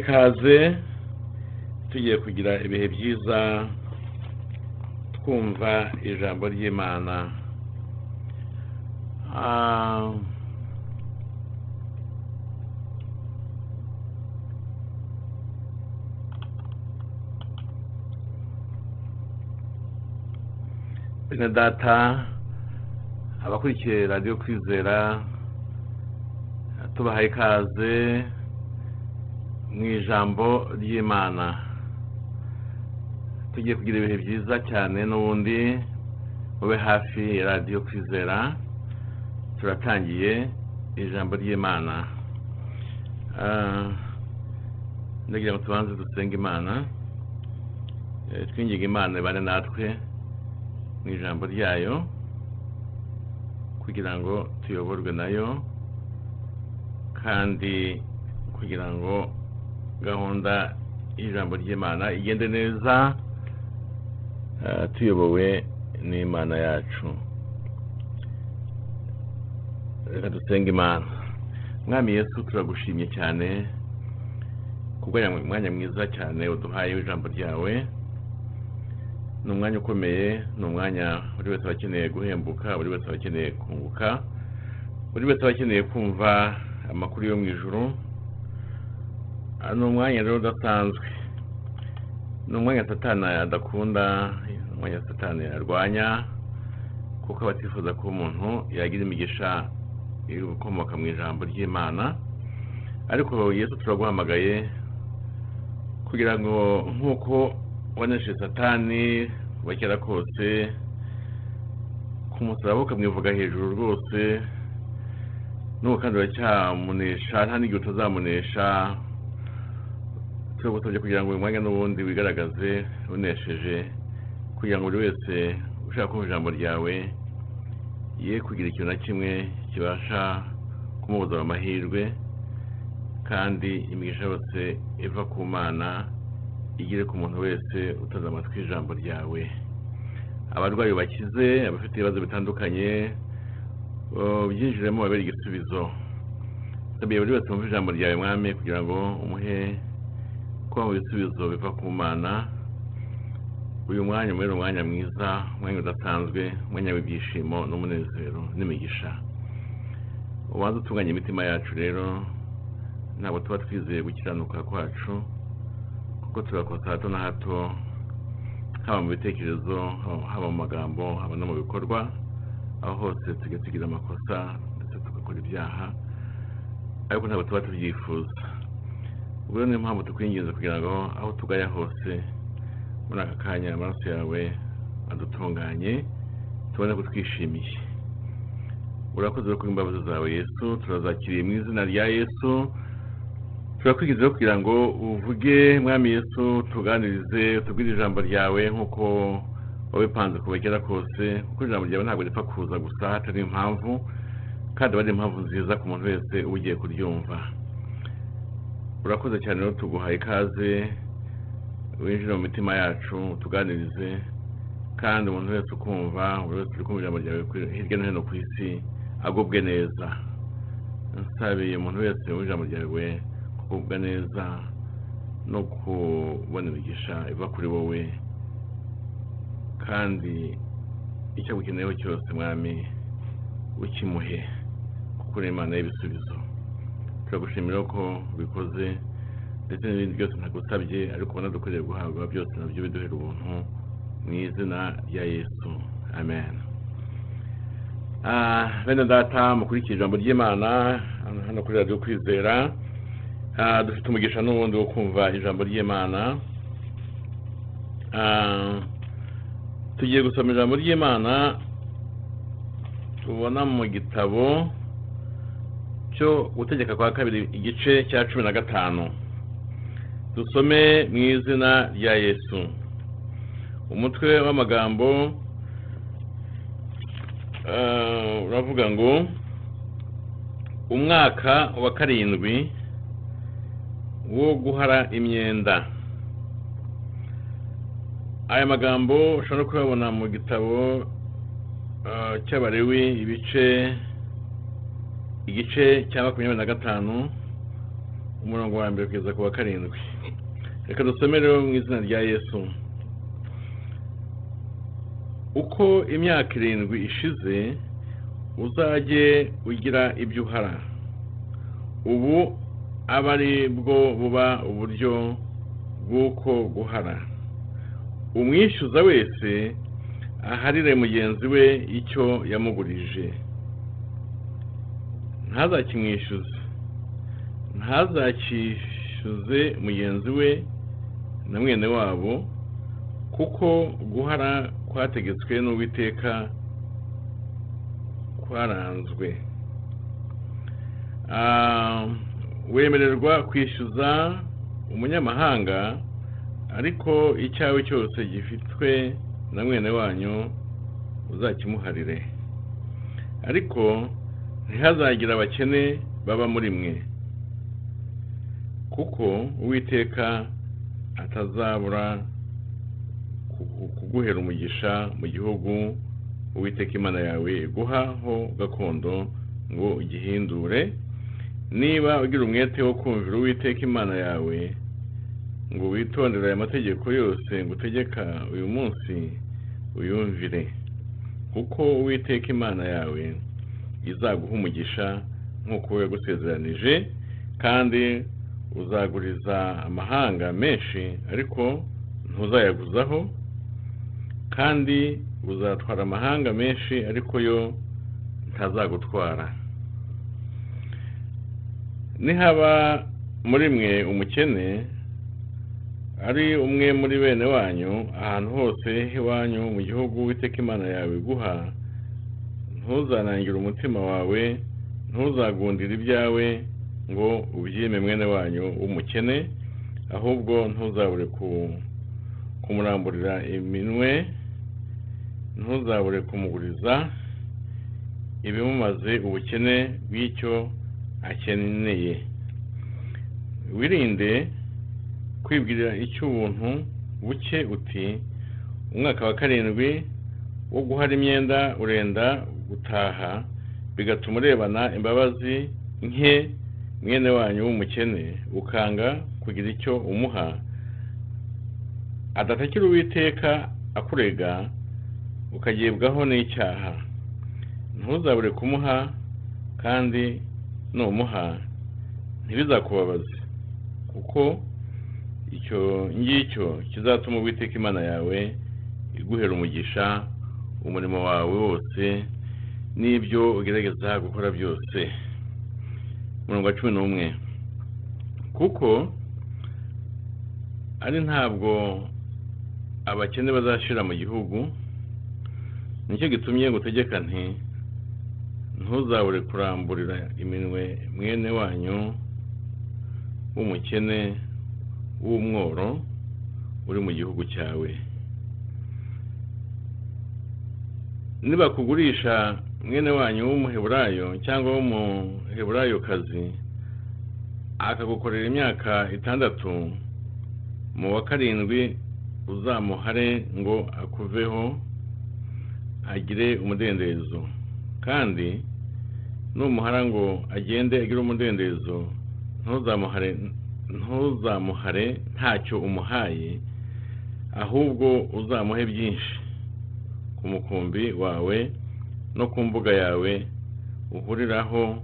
ikaze tugiye kugira ibihe byiza twumva ijambo ry'imana. Ah, Bene data abakurikiye radiyo kwizera tubahaye ikaze mu ijambo ry'imana. Tugiye kugira ibihe byiza cyane n'ubundi mube hafi ya radiyo kwizera. Turatangiye ijambo ry'imana. Ah, ndagira ngo tubanze dusenge imana. Eh, twinginga imana ibane natwe mu ijambo ryayo kugira ngo tuyoborwe na yo kandi kugira ngo gahunda y'ijambo ry'imana. Igende neza eh, tuyobowe n'imana yacu. Reka dusenge imana. Mwami yesu turagushimye cyane kubwo aya mwanya mwiza cyane uduhaye w'ijambo ryawe. Ni umwanya ukomeye ni umwanya buri wese aba akeneye guhembuka buri wese aba akeneye kunguka buri wese aba akeneye kumva amakuru yo mu Ah, ni umwanya rero udasanzwe? Ni umwanya satani adakunda umwanya satani arwanya kuko aba atifuza ko umuntu yagira imigisha iri gukomoka mu ijambo ry'imana. Ariko yesu turaguhamagaye kugira ngo nk'uko waneshe satani kuva kera kose ku musaraba ukamwivuga hejuru rwose n'ubu kandi uracyamunesha nta n'igihe utazamunesha. Turagusabye kugira ngo uyu n'ubundi wigaragaze unesheje kugira ngo buri wese ushaka kumva ijambo ryawe ye kugira ikintu na kimwe kibasha kumubuza amahirwe kandi imigisha yose iva ku mana igere ku muntu wese uteze amatwi ijambo ryawe. Abarwayi bakize abafite ibibazo bitandukanye byinjiremo babere igisubizo. Buri wese wumva ijambo ryawe mwami kugira ngo umuhe kuba mu bisubizo biva ku mana uyu mwanya umubere umwanya mwiza umwanya udasanzwe umwanya w'ibyishimo n'umunezero n'imigisha. Ubanza utunganya imitima yacu rero ntabwo tuba twizeye gukiranuka kwacu kuko turakosa hato na hato haba mu bitekerezo haba mu magambo haba no mu bikorwa aho hose tujya tugira amakosa ndetse tugakora ibyaha ariko ntabwo tuba tubyifuza. Ubwo niyo mpamvu tukwinginze kugira ngo aho tugaya hose muri aka kanya amaraso yawe adutunganye tubone ko twishimiye urakoze kuri imbabazi zawe yesu turazakiriye mu izina rya yesu. Turakwigizeho kugira ngo uvuge mwami yesu tuganirize tubwire ijambo ryawe nk'uko wabipanze kuva kera kose kuko ijambo ryawe ntabwo ripfa kuza gusa hatari impamvu kandi aba ari impamvu nziza ku muntu wese uba ugiye kuryumva. Urakoze cyane rero tuguhaye ikaze winjire mu mitima yacu tuganirize kandi umuntu wese ukumva buri wese uri kumva ijambo ryawe hirya no hino ku isi agubwe neza. Nsabiye umuntu wese wumva ijambo ryawe kugubwa neza no kubona imigisha iva kuri wowe kandi icyo agukeneyeho cyose mwami ukimuhe kuko uri imana y'ibisubizo. Turagushimira ko ubikoze ndetse n'ibindi byose ntagusabye ariko ubona dukwiriye guhabwa byose na byo biduhera ubuntu mu izina rya yesu. Amen. Ah, bene data mukurikiye ijambo ry'imana hano kuri radiyo kwizera. Ah, dufite umugisha n'ubundi wo kumva ijambo ry'imana. Ah, tugiye gusoma ijambo ry'imana tubona mu gitabo cyo gutegeka kwa kabiri igice cya cumi na gatanu. Dusome mu izina rya yesu. Umutwe w'amagambo ah, uravuga ngo umwaka wa karindwi wo guhara imyenda. Aya magambo ushobora kuyabona mu gitabo ah, cy'abarewi ibice igice cya makumyabiri na gatanu umurongo wa mbere kugeza ku wa karindwi. Reka dusome rero mu izina rya yesu. Uko imyaka irindwi ishize uzajye ugira ibyo uhara. Ubu aba ari bwo buba uburyo bw'uko guhara. Umwishyuza wese aharire mugenzi we icyo yamugurije. Ntazakimwishyuze ntazakishyuze mugenzi we na mwene wabo kuko guhara kwategetswe n'uwiteka kwaranzwe. Ah, wemererwa kwishyuza umunyamahanga ariko icyawe cyose gifitwe na mwene wanyu uzakimuharire. Ariko ntihazagire abakene baba muri mwe. Kuko uwiteka atazabura kugu- kuguhera umugisha mu gihugu uwiteka imana yawe iguhaho gakondo ngo ugihindure. Niba ugira umwete wo kumvira uwiteka imana yawe ngo witondere aya mategeko yose ngutegeka uyu munsi uyumvire. Kuko uwiteka imana yawe izaguha umugisha nk'uko yagusezeranije kandi uzaguriza amahanga menshi ariko ntuzayaguzaho kandi uzatwara amahanga menshi ariko yo ntazagutwara. Nihaba muri mwe umukene ari umwe muri bene wanyu ahantu hose iwanyu mu gihugu witeka imana yawe iguha ntuzanangire umutima wawe ntuzagundire ibyawe ngo ubyime mwene wanyu w'umukene ahubwo ntuzabure ku- kumuramburira iminwe ntuzabure kumuguriza ibimumaze ubukene bw'icyo akeneye. Wirinde kwibwirira icy'ubuntu buke uti umwaka wa karindwi wo guhara imyenda urenda gutaha bigatuma urebana imbabazi nke mwene wanyu w'umukene ukanga kugira icyo umuha. Adatakira uwiteka akurega ukagibwaho n'icyaha. Ntuzabure kumuha kandi numuha. Ntibizakubabaze kuko icyo ngicyo kizatuma uwiteka imana yawe iguhera umugisha umurimo wawe wose n'ibyo ugerageza gukora byose umurongo wa cumi n'umwe. Kuko ari ntabwo abakene bazashira mu gihugu ni cyo gitumye ngutegeka nti ntuzabure kuramburira iminwe mwene wanyu w'umukene w'umworo uri mu gihugu cyawe. Nibakugurisha mwene wanyu w'umuheburayo cyangwa w'umuheburayokazi akagukorera imyaka itandatu mu wa karindwi uzamuhare ngo akuveho agire umudendezo. Kandi numuhara ngo agende agire umudendezo ntuzamuhare ntuzamuhare ntacyo umuhaye ahubwo uzamuhe byinshi ku mukumbi wawe no ku mbuga yawe uhuriraho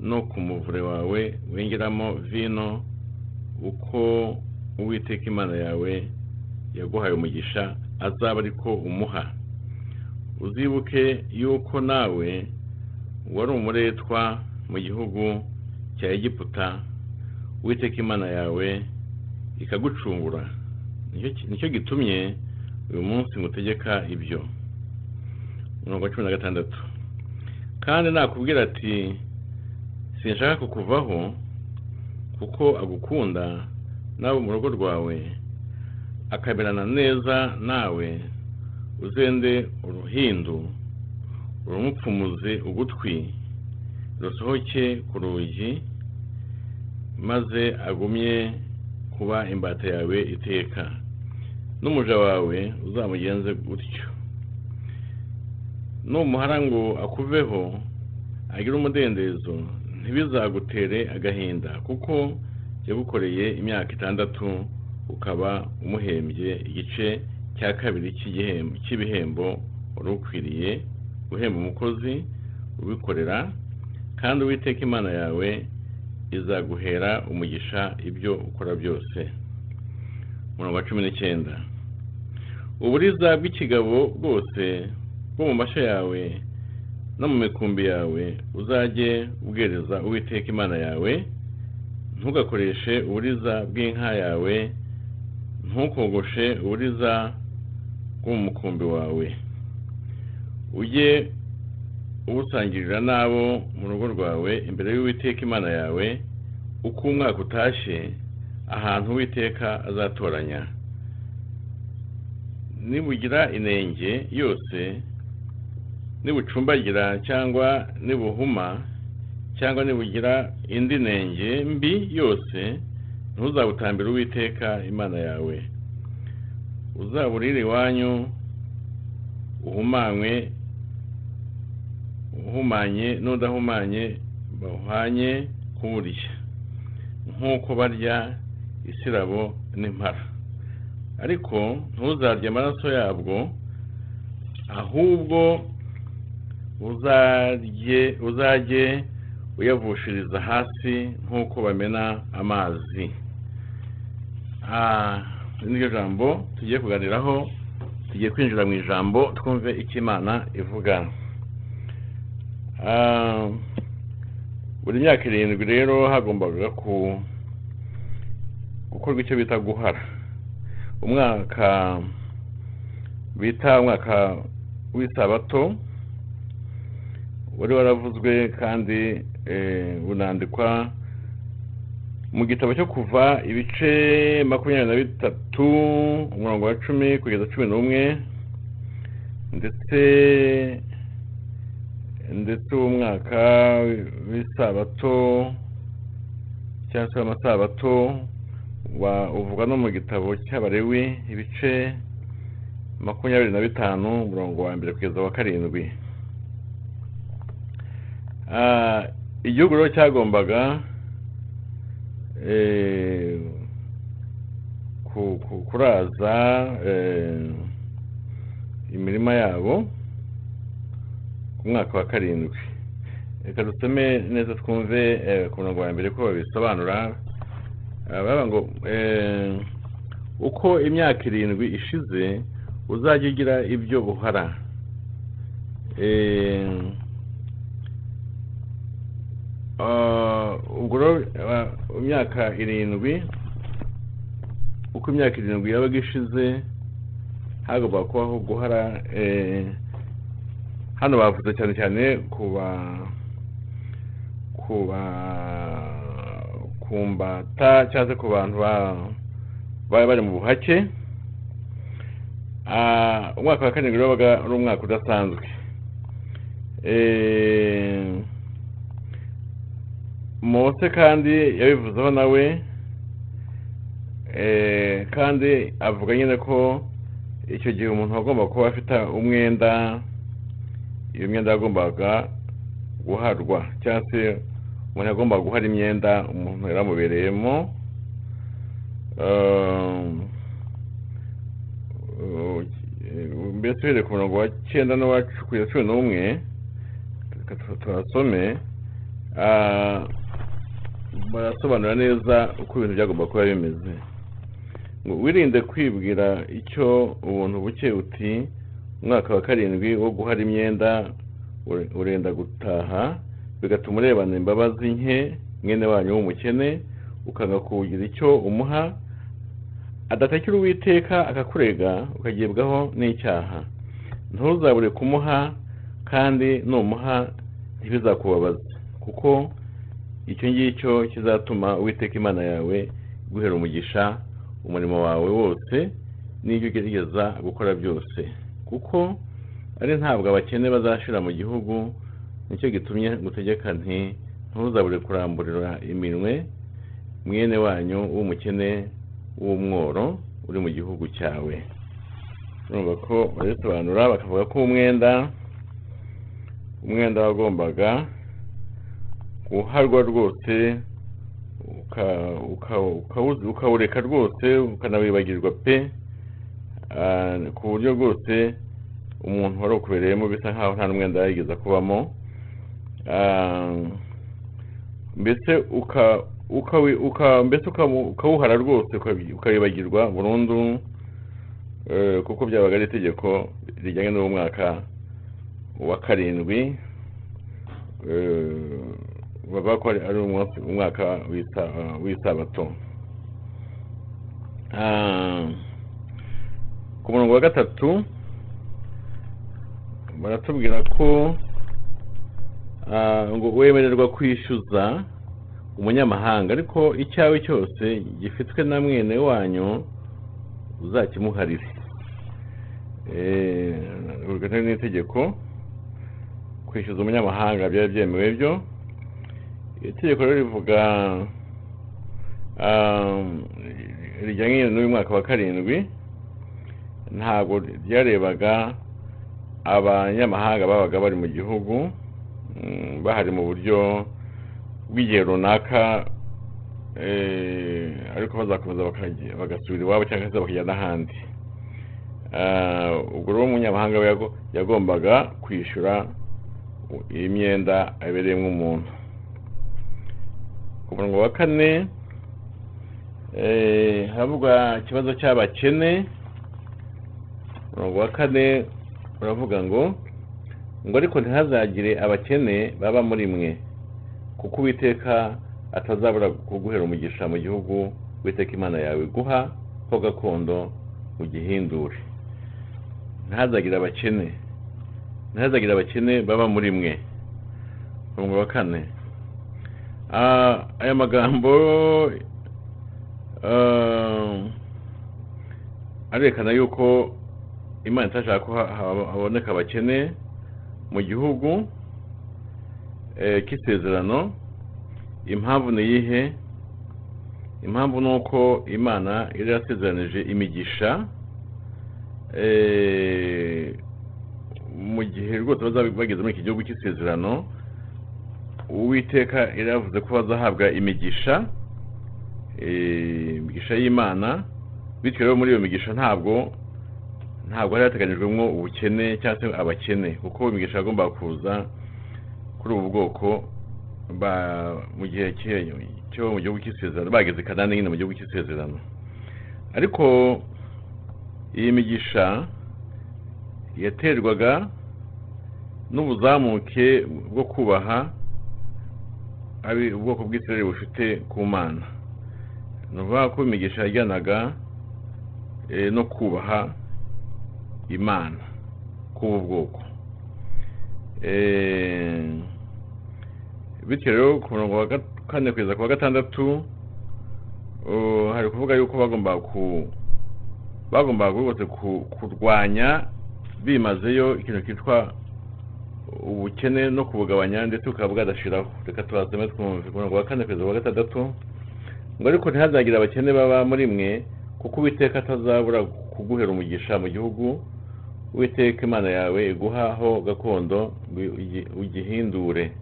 no ku muvure wawe wengeramo vino uko uwiteka imana yawe yaguhaye umugisha azaba ariko umuha. Uzibuke yuko nawe wari umuretwa mu gihugu cya egiputa uwiteka imana yawe ikagucungura. Nicyo gitumye uyu munsi ngutegeka ibyo. Mirongo cumi na gatandatu. Kandi nakubwira ati sinshaka kukuvaho kuko agukunda nawe mu rugo rwawe akaberana neza nawe uzende uruhindu urumupfumuze ugutwi rusohoke ku rugi maze agumye kuba imbata yawe iteka. N'umuja wawe uzamugenze gutyo. Numuhara ngo akuveho agire umudendezo ntibizagutere agahinda kuko yagukoreye imyaka itandatu ukaba umuhembye igice cya kabiri cy'ibihembo wari ukwiriye guhemba umukozi ubikorera kandi uwiteka imana yawe izaguhera umugisha ibyo ukora byose. Umurongo wa cumi n'icyenda uburiza bw'ikigabo bwose bwo mu mashyo yawe no mu mikumbi yawe uzajye ubwereza uwiteka imana yawe ntugakoreshe uburiza bw'inka yawe ntukogoshe uburiza bwo mu mukumbi wawe. Ujye ubusangirira n'abo mu rugo rwawe imbere y'uwiteka imana yawe uko umwaka utashye ahantu uwiteka azatoranya. Nibugira inenge yose nibucumbagira cyangwa nibuhuma cyangwa nibugira indi nenge mbi yose ntuzabutambire uwiteka imana yawe. Uzaburire iwanyu uhumanywe uhumanye n'udahumanye bahwanye kuburya nk'uko barya isirabo n'impara. Ariko ntuzarye amaraso yabwo ahubwo uzajye uyavushiriza hasi nk'uko bamena amazi. Ah, niryo jambo tugiye kuganiraho tugiye kwinjira mu ijambo twumve icyo imana ivuga. Ah, buri myaka irindwi rero hagombaga gukorwa icyo bita guhara. Umwaka bita umwaka w'isabato wari waravuzwe kandi eh, unandikwa mu gitabo cyo kuva ibice makumyabiri na bitatu umurongo wa cumi kugeza cumi n'umwe ndetse ndetse uwo mwaka w'isabato cyangwa se w'amasabato wa uvuga no mu gitabo cy'abarewi ibice makumyabiri na bitanu umurongo wa mbere kugeza wa karindwi. Igihugu rero cyagombaga ku- ku- kuraza imirima yabo ku mwaka wa karindwi reka dusome neza twumve ku murongo wa mbere ko babisobanura baravuga ngo uko imyaka irindwi ishize uzajya ugira ibyo uhara ah, ubwo rero imyaka irindwi uko imyaka irindwi yabaga ishize hagomba kubaho guhara eh, hano bavuze cyane cyane ku ba ku ba ku mbata cyangwa se ku bantu ba- baba bari mu buhake. Umwaka wa karindwi wabaga ari umwaka udasanzwe. Eh, mose kandi yabivuzeho nawe eh, kandi avuga nyine ko icyo gihe umuntu agomba kuba afite umwenda iyo myenda yagombaga guharwa cyangwa se umuntu yagombaga guhara imyenda umuntu yaramubereyemo. Um, mbese uhereye ku murongo wa cyenda n'uwa cumi n'umwe reka tu- tuhasome Ah, barasobanura neza uko ibintu byagomba kuba bimeze. Ngo wirinde kwibwira icyo ubuntu buke uti umwaka wa karindwi wo guhara imyenda ure- urenda gutaha bigatuma urebana imbabazi nke mwene wanyu w'umukene ukanga kugira icyo umuha adatakira uwiteka akakurega ukagibwaho n'icyaha. Ntuzabure kumuha kandi numuha ntibizakubabaze kuko icyo ngicyo kizatuma uwiteka imana yawe guhera umugisha umurimo wawe wose n'ibyo ugerageza gukora byose. Kuko ari ntabwo abakene bazashira mu gihugu ni cyo gitumye gutegeka nti ntuzabure kuramburira iminwe mwene wanyu w'umukene w'umworo uri mu gihugu cyawe. Urumva ko barisobanura bakavuga ko umwenda umwenda wagombaga guharwa rwose ukawureka rwose ukanawibagirwa pe. Ah, ku buryo rwose umuntu wari ukubereyemo bisa nkaho nta n'umwenda yigeze kubamo Ah, mbese mbese ukawuhara rwose ukawibagirwa burundu eh, kuko byabaga ari itegeko rijyanye n'uwo mwaka wa karindwi. Eh, bavuga ko ari umwaka w'isa- w'isabato Ah, ku murongo wa gatatu baratubwira ko ah, ngo wemererwa kwishyuza umunyamahanga ariko icyawe cyose gifitwe na mwene wanyu uzakimuharire. Eh, urwo ni itegeko kwishyuza umunyamahanga byari byemewe byo itegeko rero rivuga ah, rijyanye n'uyu mwaka wa karindwi ntabwo ryarebaga abanyamahanga babaga bari mu gihugu mm, bahari mu buryo bw'igihe runaka eh, ariko bazakomeza bagasubira iwabo cyangwa se bakajya n'ahandi Ah, ubwo rero umunyamahanga yagombaga kwishyura imyenda abereyemo umuntu ku murongo wa kane eh, haravugwa ikibazo cy'abakene. Umurongo wa kane uravuga ngo ngo ariko ntihazagire abakene baba muri mwe kuko uwiteka atazabura kuguhera umugisha mu gihugu uwiteka imana yawe guha ho gakondo ugihindure. Ntihazagire abakene. Ntihazagire abakene baba muri mwe. Umurongo wa kane. Aya magambo ah, arerekana yuko imana itashaka ko ha- ha- haboneka abakene mu gihugu eh, k'isezerano impamvu ni iyihe? Impamvu ni uko imana yari yarasezeranije imigisha eh, mu gihe rwose bazaba bageze muri iki gihugu cy'isezerano. Uwiteka yari yavuze ko bazahabwa imigisha eh, imigisha y'imana bityo rero muri iyo migisha ntabwo ntabwo hari hateganyijwemo ubukene cyangwa se abakene kuko imigisha yagombaga kuza kuri ubu bwoko mu gihe cyo mu gihugu cy'isezerano bageze kanani nyine mu gihugu cy'isezerano. Ariko iyi migisha yaterwaga n'ubuzamuke bwo kubaha ari ubwoko bw'isirayeli bufite ku mana. Ni ukuvuga ko imigisha yajyanaga eh, no kubaha imana k'ubu bwoko. Eh, bityo rero ku murongo wa kane kugeza ku wa gatandatu hari kuvuga yuko bagomba ku bagomba rwose ku- kurwanya bimazeyo ikintu cyitwa ubukene no kubugabanya ndetse bukaba bwadashiraho reka tubasome twumve. Ku murongo wa kane ku wa gatandatu ngo ariko ntihazagire abakene baba muri mwe kuko uwiteka atazabura kuguhera umugisha mu gihugu. Uwiteka imana yawe iguhaho gakondo ugihindure.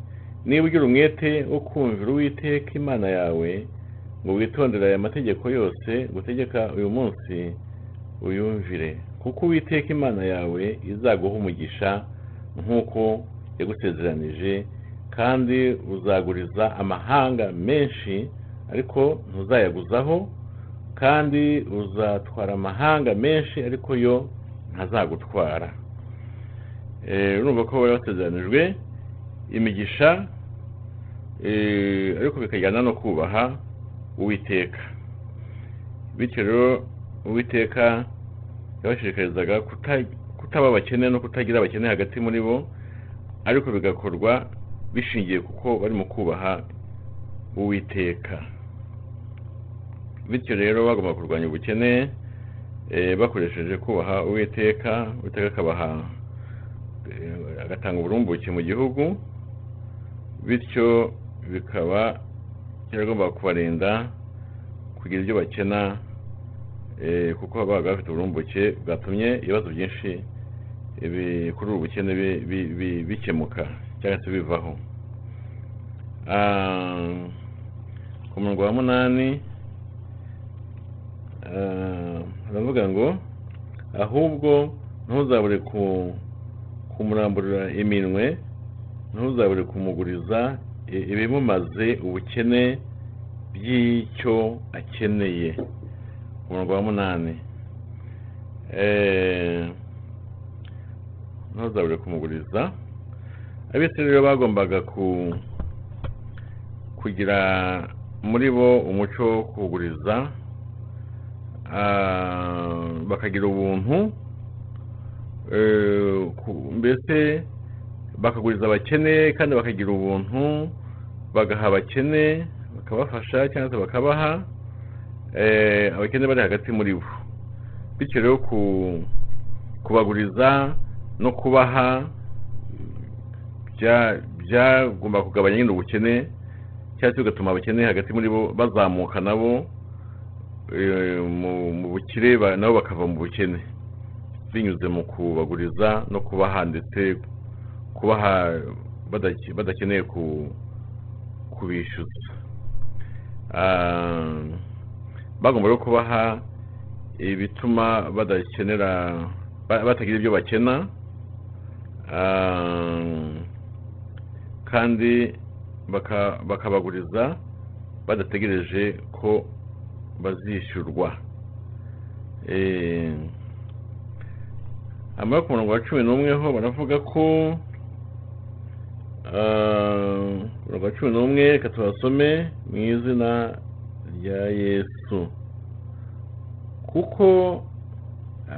Niba ugira umwete wo kumvira uwiteka imana yawe ngo witondere aya mategeko yose gutegeka uyu munsi uyumvire. Kuko uwiteka imana yawe izaguha umugisha nk'uko yagusezeranije kandi uzaguriza amahanga menshi ariko ntuzayaguzaho kandi uzatwara amahanga menshi ariko yo ntazagutwara. Eh, urumva ko bari basezeranijwe imigisha eh, ariko bikajyana no kubaha uwiteka. Bityo rero uwiteka yabashishikarizaga kutaba abakene no kutagira abakene hagati muri bo ariko bigakorwa bishingiye kuko bari mu kubaha uwiteka. Bityo rero bagomba kurwanya ubukene eh, bakoresheje kubaha uwiteka uwiteka akabaha eh, agatanga uburumbuke mu gihugu bityo bikaba byaragomba kubarinda kugira ibyo bakena eh, kuko babaga bafite uburumbuke bwatumye ibibazo byinshi kuri ubu bukene bi- bi- bi- bikemuka cyangwa se bivaho. Ah, ku murongo wa munani baravuga ngo ahubwo ntuzabure ku kumuramburira iminwe ntuzabure kumuguriza ibimumaze ubukene by'icyo akeneye. Ku murongo wa munani. Eh, ntuzabure kumuguriza. Abisirayeli rero bagombaga ku kugira muri bo umuco wo kuguriza bakagira ubuntu mbese bakaguriza abakene kandi bakagira ubuntu bagaha abakene bakabafasha cyangwa se bakabaha abakene bari hagati muri bo. Bityo rero ku kubaguriza no kubaha bya- byagomba kugabanya nyine ubukene cyangwa se bigatuma abakene hagati muri bo bazamuka nabo eh, mu bukire nabo bakava mu bukene. Binyuze mu kubaguriza no kubaha ndetse kubaha badake- badakeneye ku kubishyuza. Ah, bagomba rero kubaha ibituma badakenera ba- batagira ibyo bakena kandi baka- bakabaguriza badategereje ko bazishyurwa. Eh, amara ku murongo wa cumi n'umwe ho baravuga ko ah, umurongo wa cumi n'umwe reka tubasome mu izina rya yesu. Kuko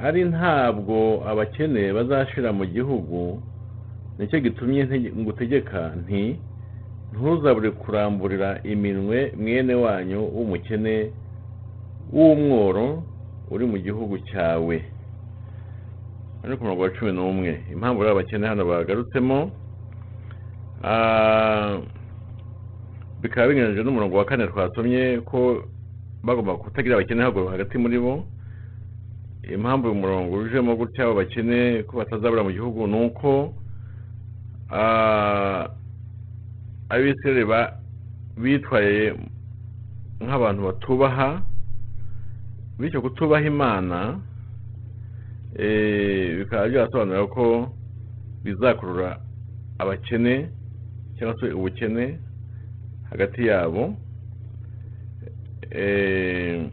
ari ntabwo abakene bazashira mu gihugu ni cyo gitumye ngutegeka nti ntuzabure kuramburira iminwe mwene wanyu w'umukene w'umworo uri mu gihugu cyawe. Ari ku murongo wa cumi n'umwe impamvu rero abakene hano bagarutsemo ah, bikaba binyuranyije n'umurongo wa kane twasomye ko bagomba kutagira abakene hagati muri bo impamvu uyu murongo ujemo gutya abo bakene ko batazabura mu gihugu ni uko abisirayeli bitwaye nk'abantu batubaha bityo kutubaha imana eh, bikaba byasobanura ko bizakurura abakene cyangwa se ubukene hagati yabo Eh,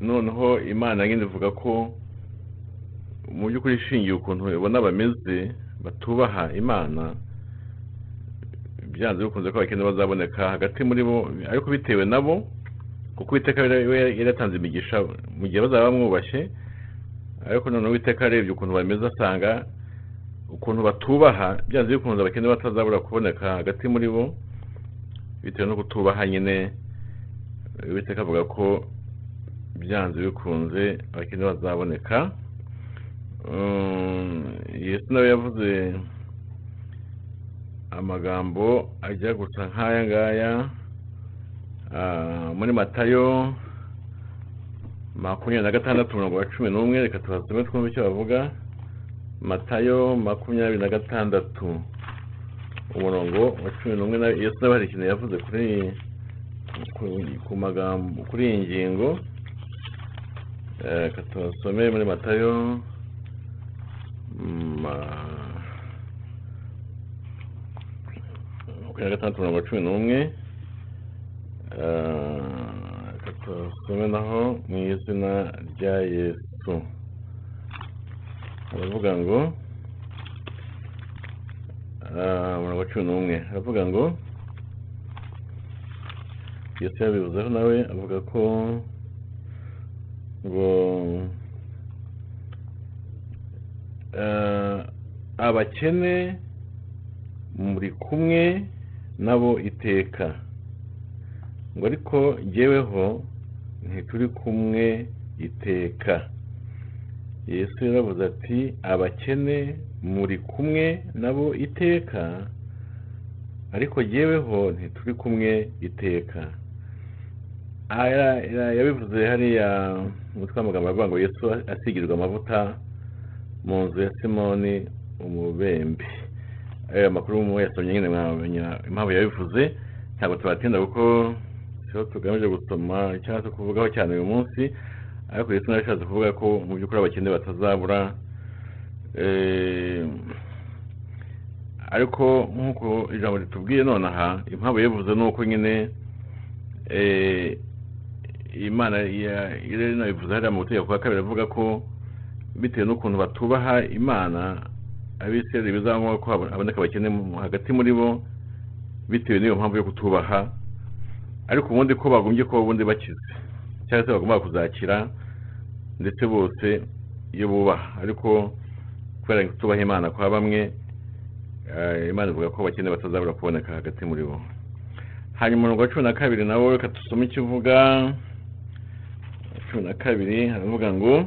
noneho imana nyine ivuga ko mu by'ukuri ishingiye ukuntu ibona bameze batubaha imana byanze bikunze ko abakene bazaboneka hagati muri bo ariko bitewe nabo kuko uwiteka yaratanze imigisha mu gihe bazaba bamwubashye ariko noneho uwiteka arebye ukuntu bameze asanga ukuntu batubaha byanze bikunze abakene batazabura kuboneka hagati muri bo bitewe no kutubaha nyine. Uwiteka avuga ko byanze bikunze abakene bazaboneka. Um, yesu nawe yavuze amagambo ajya gusa nk'aya ngaya ah, muri matayo makumyabiri na gatandatu umurongo wa cumi n'umwe reka tubasome twumve icyo bavuga. Matayo makumyabiri na gatandatu umurongo wa cumi n'umwe yesu nawe hari ikintu yavuze kuri ku- magambo kuri iyi ngingo. Tubasome muri matayo ma- makumyabiri na gatandatu umurongo wa cumi n'umwe tubasome naho mu izina rya yesu baravuga ngo umurongo wa cumi n'umwe aravuga ngo yesu yabivuzeho nawe avuga ko ngo eh, abakene muri kumwe nabo iteka. Ngo ariko jyeweho ntituri kumwe iteka. Yesu yaravuze ati abakene muri kumwe nabo iteka ariko jyeweho ntituri kumwe iteka. Yabivuze hariya umutwe w'amagambo avuga ngo yesu asigirwa amavuta mu nzu ya simoni umubembe. Ayo makuru mu yasomye nyine mwamenya impamvu yabivuze ntabwo tubatinda kuko siho tugamije gusoma cyangwa se kuvugaho cyane uyu munsi ariko yesu nawe ashatse kuvuga ko mu by'ukuri abakene batazabura eh, ariko nk'uko ijambo ritubwiye nonaha impamvu yabivuze ni uko nyine eh, imana ya- yari inabivuze hariya mu butegeko bwa kabiri avuga ko bitewe n'ukuntu batubaha imana abisirayeli bizaba ko habo- haboneka abakene mu- hagati muri bo bitewe n'iyo mpamvu yo kutubaha ariko ubundi ko bagombye kuba ubundi bakize. Cyangwa se bagomba kuzakira ndetse bose iyo bubaha. Ariko kubera kutubaha imana kwa bamwe eh, imana ivuga ko abakene batazabura kuboneka hagati muri bo. Hanyuma wa cumi na kabiri nawo reka dusome icyo uvuga cumi na kabiri haravuga ngo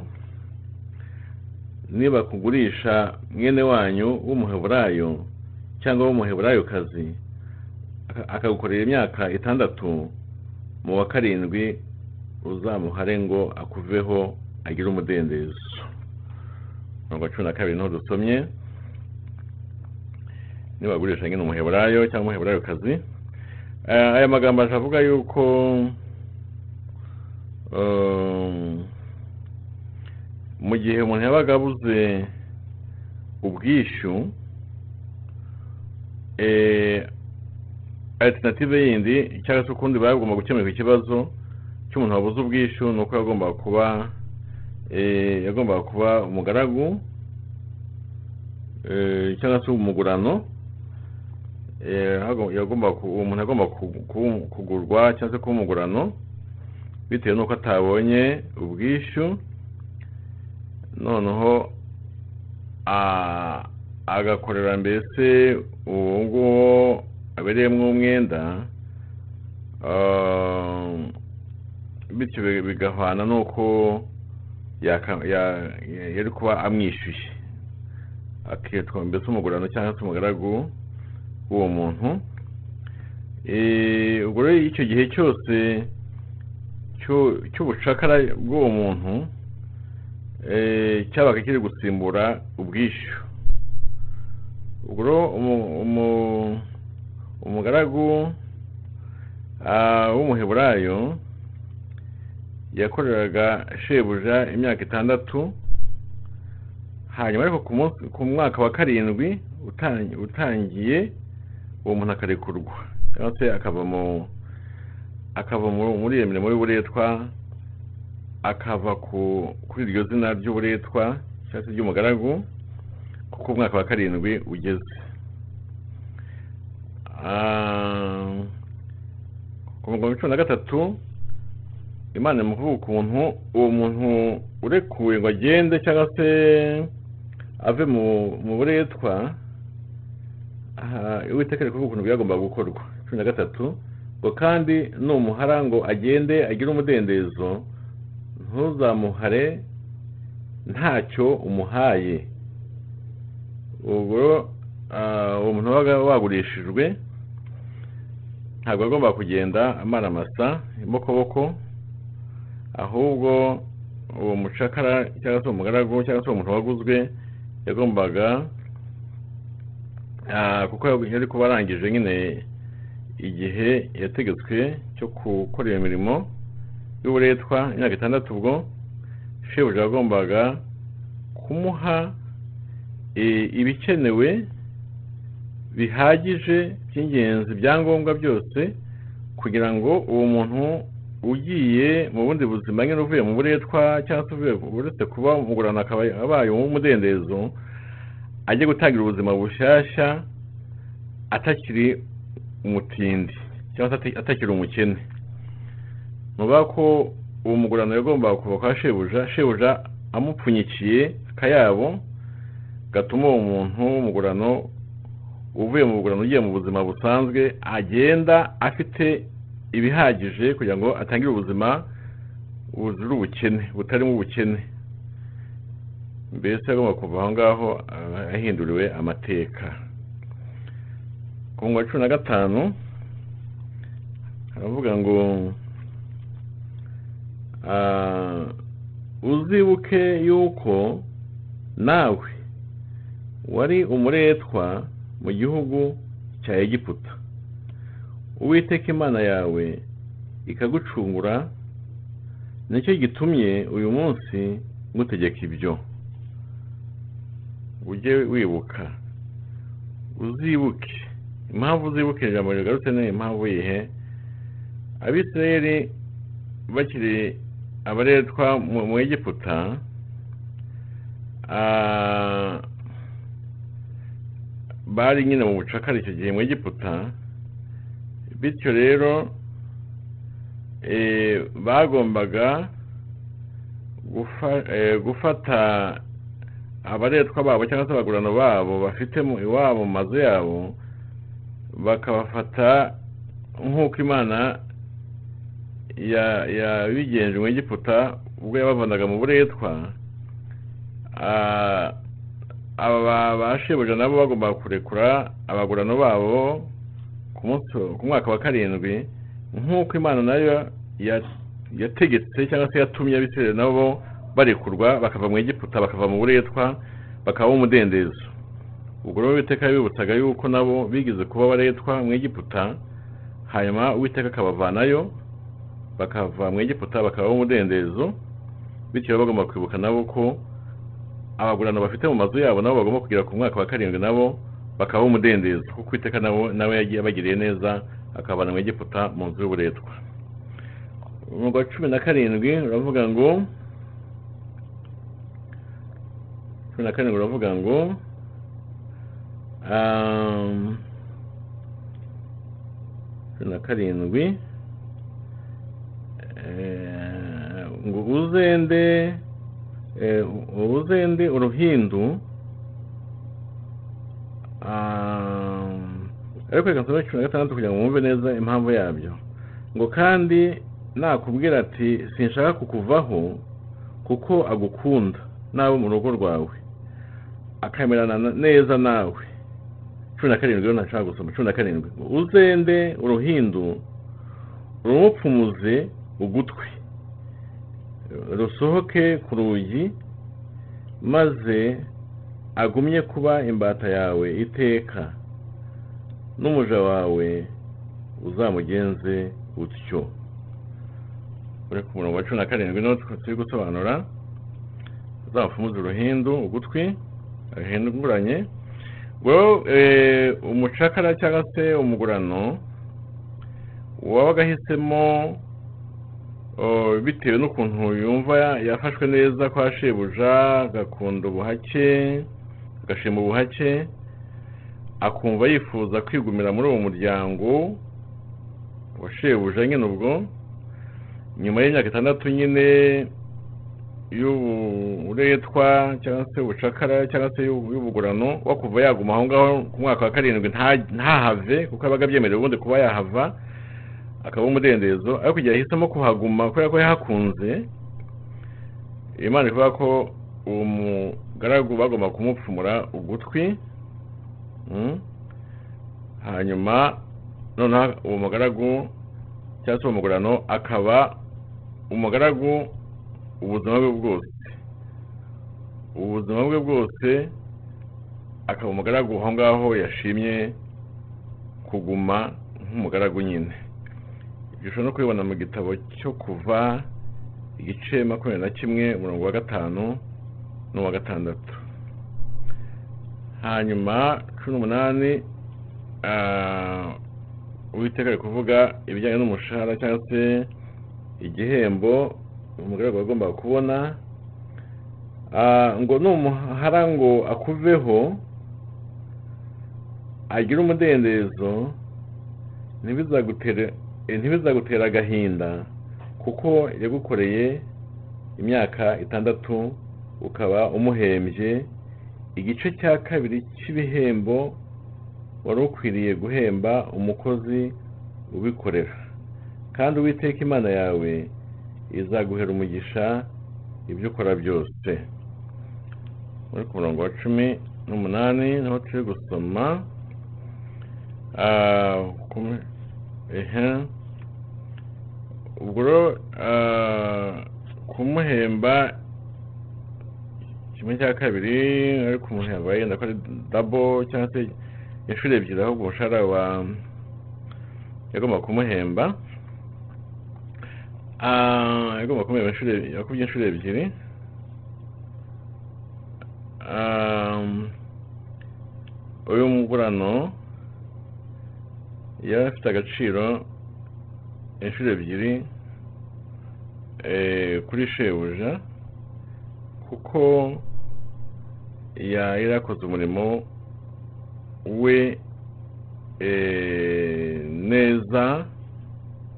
niba kugurisha mwene wanyu w'umuheburayo cyangwa w'umuheburayokazi aka- akagukorera imyaka itandatu mu wa karindwi uzamuhare ngo akuveho agire umudendezo. Umurongo wa cumi na kabiri ni ho dusomye niba agurisha nyine umuheburayo cyangwa umuheburayokazi. Eh, aya magambo avuga yuko mu gihe umuntu yabaga abuze ubwishyu eh, alternative yindi cyangwa se ukundi bagomba gukemura icyo kibazo cy'umuntu wabuze ubwishyu ni uko yagombaga kuba eh, yagombaga kuba umugaragu eh, cyangwa se umugurano hago- yagomba ku- uwo muntu yagomba ku- ku- kugurwa cyangwa se kuba umugurano bitewe n'uko atabonye ubwishyu noneho agakorera mbese uwo nguwo abereyemo umwenda bityo bi- bigahwana n'uko yari kuba amwishyuye akitwa mbese umugurano cyangwa se umugaragu w'uwo muntu. Eh, ubwo rero icyo gihe cyose cy'ubucakara bw'uwo muntu eh, cyabaga kiri gusimbura ubwishyu. Ubwo umugaragu ah, w'umuheburayo yakoreraga shebuja imyaka itandatu hanyuma ariko ku mwaka wa karindwi utangi- utangiye uwo muntu akarekurwa cyangwa se akava mu akava mu- muri iyo mirimo y'uburetwa akava ku kuri iryo zina ry'uburetwa cyangwa se ry'umugaragu kuko umwaka wa karindwi ugeze. Ku mirongo cumi na gatatu imana mu kuvuga ukuntu uwo muntu urekuwe ngo agende cyangwa se ave mu buretwa uwiteka ari kuvuga ukuntu byagombaga gukorwa. Cumi na gatatu ngo kandi numuhara ngo agende agire umudendezo ntuzamuhare ntacyo umuhaye. Ubwo ah, uwo muntu wabaga wagurishijwe ntabwo agomba kugenda amara amasa imbokoboko ahubwo uwo mucakara cyangwa se umugaragu cyangwa se uwo muntu waguzwe yagombaga ah, kuko yari kuba arangije nyine igihe yategetswe cyo gukora iyo mirimo y'uburetwa imyaka itandatu ubwo shebuja yagombaga kumuha e, ibikenewe bihagije by'ingenzi byangombwa byose kugira ngo uwo muntu ugiye mu bundi buzima nyine uvuye mu buretwa cyangwa se uvuye uretse kuba umugurano akaba abaye uw'umudendezo ajye gutangira ubuzima bushyashya atakiri umutindi cyangwa se ata- atakiri umukene. Nuvuga ko uwo mugurano yagombaga kuva kwa shebuja shebuja amupfunyikiye akayabo gatuma uwo muntu w'umugurano uvuye mu bugurano ugiye mu buzima busanzwe agenda afite ibihagije kugira ngo atangire ubuzima buzira ubukene butarimo ubukene. Mbese agomba kuva aho ngaho ah, ahinduriwe amateka. Ku ngwa cumi na gatanu haravuga ngo ah, uzibuke yuko nawe wari umuretwa mu gihugu cya egiputa. Uwiteka imana yawe ikagucungura ni cyo gitumye uyu munsi ngutegeka ibyo. Ujye wibuka uzibuke. Impamvu uzibuke ijambo rigarutse ni impamvu yihe? Abisirayeli bakiri abaretwa mu egiputa ah, bari nyine mu bucakara icyo gihe mu egiputa bityo rero eh, bagombaga eh, gufata abaretwa babo cyangwa se abagurano babo bafite iwabo mu mazu yabo bakabafata nk'uko imana ya- yabigenje mu egiputa ubwo yabavanaga mu buretwa ah, aba ba shebuja nabo bagomba kurekura abagurano babo ku mwaka wa karindwi nk'uko imana na yo ya- yategetse cyangwa se yatumye abisirayeli nabo barekurwa bakava mu egiputa bakava mu buretwa bakaba umudendezo ubwo rero uwiteka yabibutsaga yuko nabo bigeze kuba baretwa mu egiputa hanyuma uwiteka akabavanayo bakava mu egiputa bakaba umudendezo bityo bagomba kwibuka nabo ko abagurano bafite mu mazu yabo nabo bagomba kugera ku mwaka wa karindwi nabo bakaba umudendezo kuko uwiteka nabo nawe yagiye abagiriye neza akabana mu egiputa mu nzu y'uburetwa. Umurongo wa cumi na karindwi uravuga ngo cumi na karindwi uravuga ngo cumi na karindwi ngo uzende uzende uruhindu ariko reka nsome cumi na gatandatu kugira ngo mwumve neza impamvu yabyo ngo kandi nakubwira ati sinshaka kukuvaho kuko agukunda n'abo mu rugo rwawe akamerana na- neza nawe cumi na karindwi rero ntashaka gusoma cumi na karindwi uzende uruhindu rumupfumuze ugutwi rusohoke ku rugi maze agumye kuba imbata yawe iteka. N'umuja wawe uzamugenze utyo. Uri ku murongo wa cumi na karindwi ni ho turi gusobanura. Uzamufumuze uruhindu ugutwi ruhinduranye umucakara cyangwa se umugurano wabaga ahisemo bitewe n'ukuntu yumva yafashwe neza kwa shebuja agakunda ubuhake agashima ubuhake akumva yifuza kwigumira muri uwo muryango wa shebuja nyine ubwo nyuma y'imyaka itandatu nyine y'uburetwa cyangwa se ubucakara cyangwa se y'ubu- y'ubugurano wo kuva yaguma aho ngaho ku mwaka wa karindwi nta- ntahave kuko yabaga abyemerewe ubundi kuba yahava akaba umudendezo ariko igihe yahisemo kuhaguma kubera ko yahakunze imana ivuga ko uwo mugaragu bagomba kumupfumura ugutwi hanyuma noneho uwo mugaragu cyangwa se uwo mugurano akaba umugaragu ubuzima bwe bwose. Ubuzima bwe bwose akaba umugaragu aho ngaho yashimye kuguma nk'umugaragu nyine. Ibyo ushobora no kubibona mu gitabo cyo kuva igice makumyabiri na kimwe umurongo wa gatanu n'uwa gatandatu. Hanyuma cumi n'umunani uwiteka ari kuvuga ibijyanye n'umushahara cyangwa se igihembo umugaragu agomba kubona. Ah, ngo numuhara ngo akuveho agire umudendezo ntibizagutere agahinda kuko yagukoreye imyaka itandatu ukaba umuhembye. Igice cya kabiri cy'ibihembo wari ukwiriye guhemba umukozi ubikorera. Kandi uwiteka imana yawe izaguhera umugisha ibyo ukora byose. Muri ku murongo wa cumi n'umunani ni ho turi gusoma Ah, ubwo rero ah, kumuhemba kimwe cya kabiri ari kumuhemba yenda ko ari dabo cyangwa se inshuro ebyiri ahubwo umushahara wa yagomba kumuhemba. Yagomba kumuhemba inshuro ebyiri yakubye inshuro ebyiri uyu mugurano yari afite agaciro inshuro ebyiri kuri shebuja kuko yari yarakoze umurimo we neza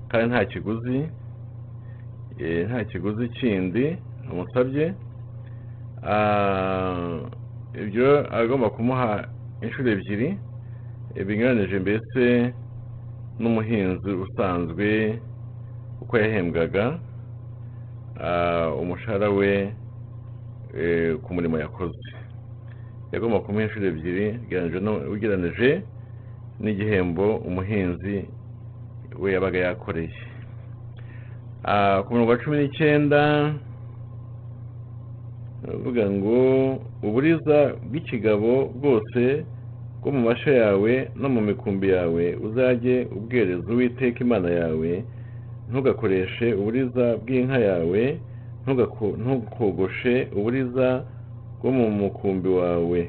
kandi nta kiguzi nta kiguzi kindi amusabye Ah, ibyo agomba kumuha inshuro ebyiri eh, binyuranije mbese n'umuhinzi usanzwe uko yahembwaga. Ah, umushahara we eh, ku murimo yakoze. Yagomba kumuha inshuro ebyiri ugereranije n'igihembo umuhinzi we yabaga yakoreye. Ku murongo wa cumi n'icyenda baravuga ngo uburiza bw'ikigabo bwose bwo mu masha yawe no mu mikumbi yawe uzajye ubwereza uwiteka imana yawe. Ntugakoreshe uburiza bw'inka yawe ntugako- ntugakogoshe uburiza bwo mu mukumbi wawe.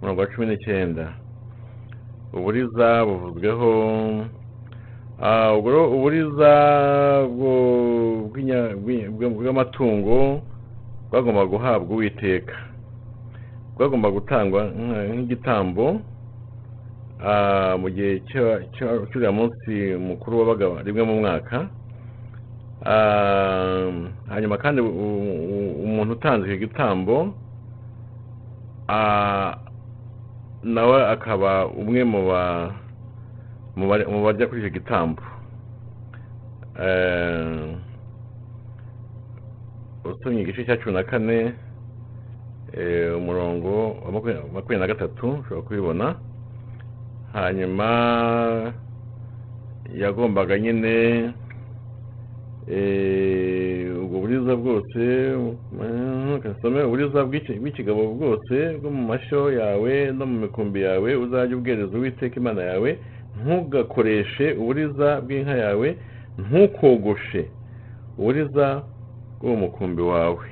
Umurongo wa cumi n'icyenda. Uburiza buvuzweho ah, uburiza bw'i- bw- bw'amatungo bwagomba guhabwa uwiteka. Bwagomba gutangwa nk'igitambo ah, mu gihe cy'uriya munsi mukuru wabaga rimwe mu mwaka. Ah, hanyuma kandi umuntu utanze icyo gitambo ah, nawe akaba umwe mu ba mu bajya kuri icyo gitambo. Eh, usomye igice cya cumi na kane eh, umurongo wa makumya- makumyabiri na gatatu ushobora kubibona. Hanyuma yagombaga nyine eh, ubwo buriza bwose kasome uburiza bw'iki- bw'ikigabo bwose bwo mu mashyo yawe no mu mikumbi yawe uzajya ubwereza uwiteka imana yawe. Ntugakoreshe uburiza bw'inka yawe ntukogoshe uburiza mu mukumbi wawe.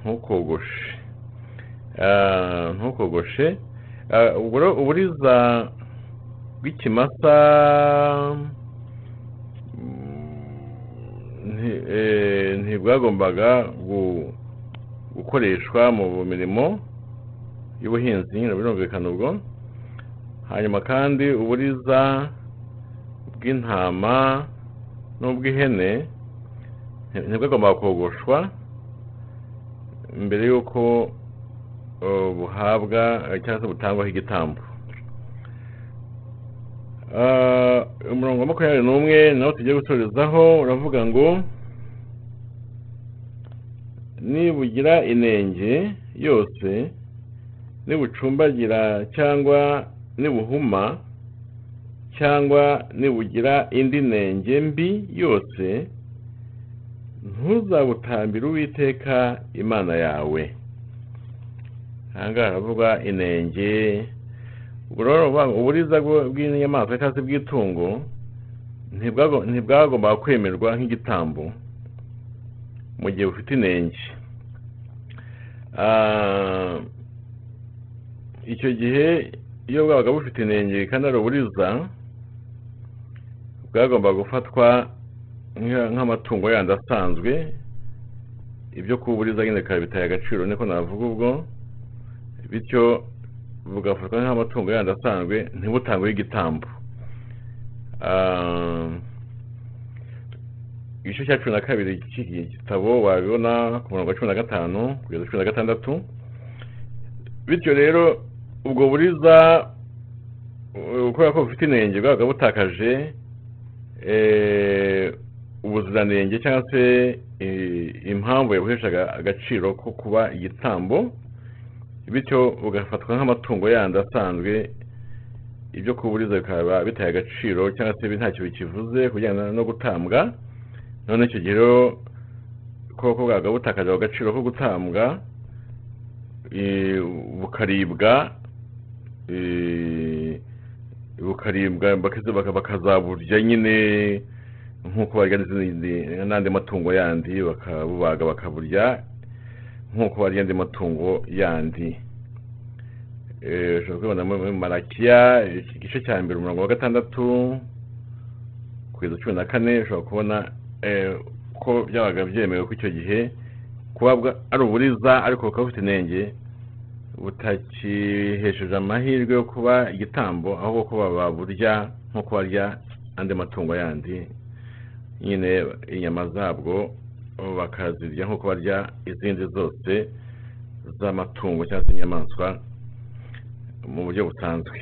Ntukogoshe. Ah, ntukogoshe. Ah, uburiza bw'ikimasa mm, eh, ntibwagombaga gu- gukoreshwa mu mirimo y'ubuhinzi birumvikana ubwo. Hanyuma kandi uburiza bw'intama n'ubw'ihene nti- ntibwagombaga kogoshwa mbere y'uko uh, buhabwa cyangwa se butangwaho igitambo. Ah, umurongo wa makumyabiri n'umwe nawo tugiye gusorezaho uravuga ngo nibugira inenge yose nibucumbagira cyangwa nibuhuma cyangwa nibugira indi nenge mbi yose ntuzabutambire uwiteka imana yawe. Aha ngaha haravuga inenge uburiza bw'inyamaswa cyangwa se bw'itungo ntibwago- ntibwagombaga kwemerwa nk'igitambo mu gihe bufite inenge. Ah, icyo gihe iyo bwabaga bufite inenge kandi ari uburiza bwagombaga gufatwa nka- nk'amatungo yandi asanzwe ibyo kuburiza nyine bikaba bitaye agaciro niko navuga ubwo. Bityo bugafatwa nk'amatungo yandi asanzwe ntibutangweho igitambo. Igice cya cumi na kabiri cy'iki gitabo wabibona ku murongo wa cumi na gatanu kugeza cumi na gatandatu. Bityo rero ubwo buriza kubera ko bufite inenge bwabaga butakaje eh, ubuziranenge cyangwa se eh, impamvu yabuheshaga agaciro ko kuba igitambo bityo bugafatwa nk'amatungo yandi asanzwe ibyo kuburiza bikaba bitaye agaciro cyangwa se ntacyo bikivuze kujyana no gutambwa. None icyo gihe rero koko bwabaga butakaje ako gaciro ko gutambwa eh, bukaribwa eh, bukaribwa bakaza- baka- bakazaburya nyine nk'uko barya n'andi matungo yandi bakabubaga bakaburya nk'uko barya andi matungo yandi. Eh, ushobora kubibona muri marakiya igice cya mbere umurongo wa gatandatu kugeza cumi na kane ushobora kubona eh, ko byabaga byemewe ko icyo gihe kuba ari uburiza ariko bukaba bufite inenge. Butakihesheje amahirwe yo kuba igitambo ahubwo ko baburya nk'uko barya andi matungo yandi. Nyine inyama zabwo bakazirya nk'uko barya izindi zose z'amatungo cyangwa se inyamaswa mu buryo busanzwe.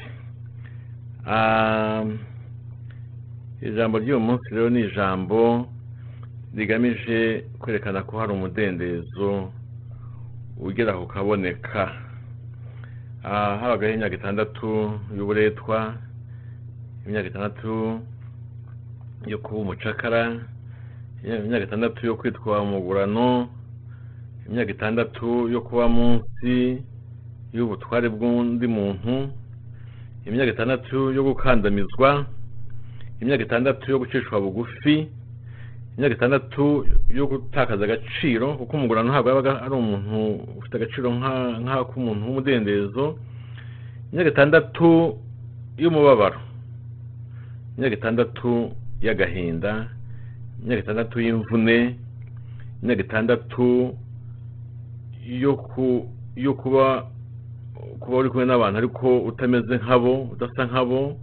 Ijambo ry'uyu munsi rero ni ijambo rigamije kwerekana ko hari umudendezo ugera ku kaboneka. Habagaho imyaka itandatu y'uburetwa imyaka itandatu yo kuba umucakara imyaka itandatu yo kwitwa umugurano imyaka itandatu yo kuba munsi y'ubutware bw'undi muntu imyaka itandatu yo gukandamizwa imyaka itandatu yo gucishwa bugufi imyaka itandatu yo gutakaza agaciro kuko umugurano ntabwo yabaga ari umuntu ufite agaciro nka- nk'ak'umuntu w'umudendezo. Imyaka itandatu y'umubabaro. Imyaka itandatu y'agahinda. Imyaka itandatu y'imvune. Imyaka itandatu yo kuba kuba uri kumwe n'abantu ariko utameze nkabo udasa nkabo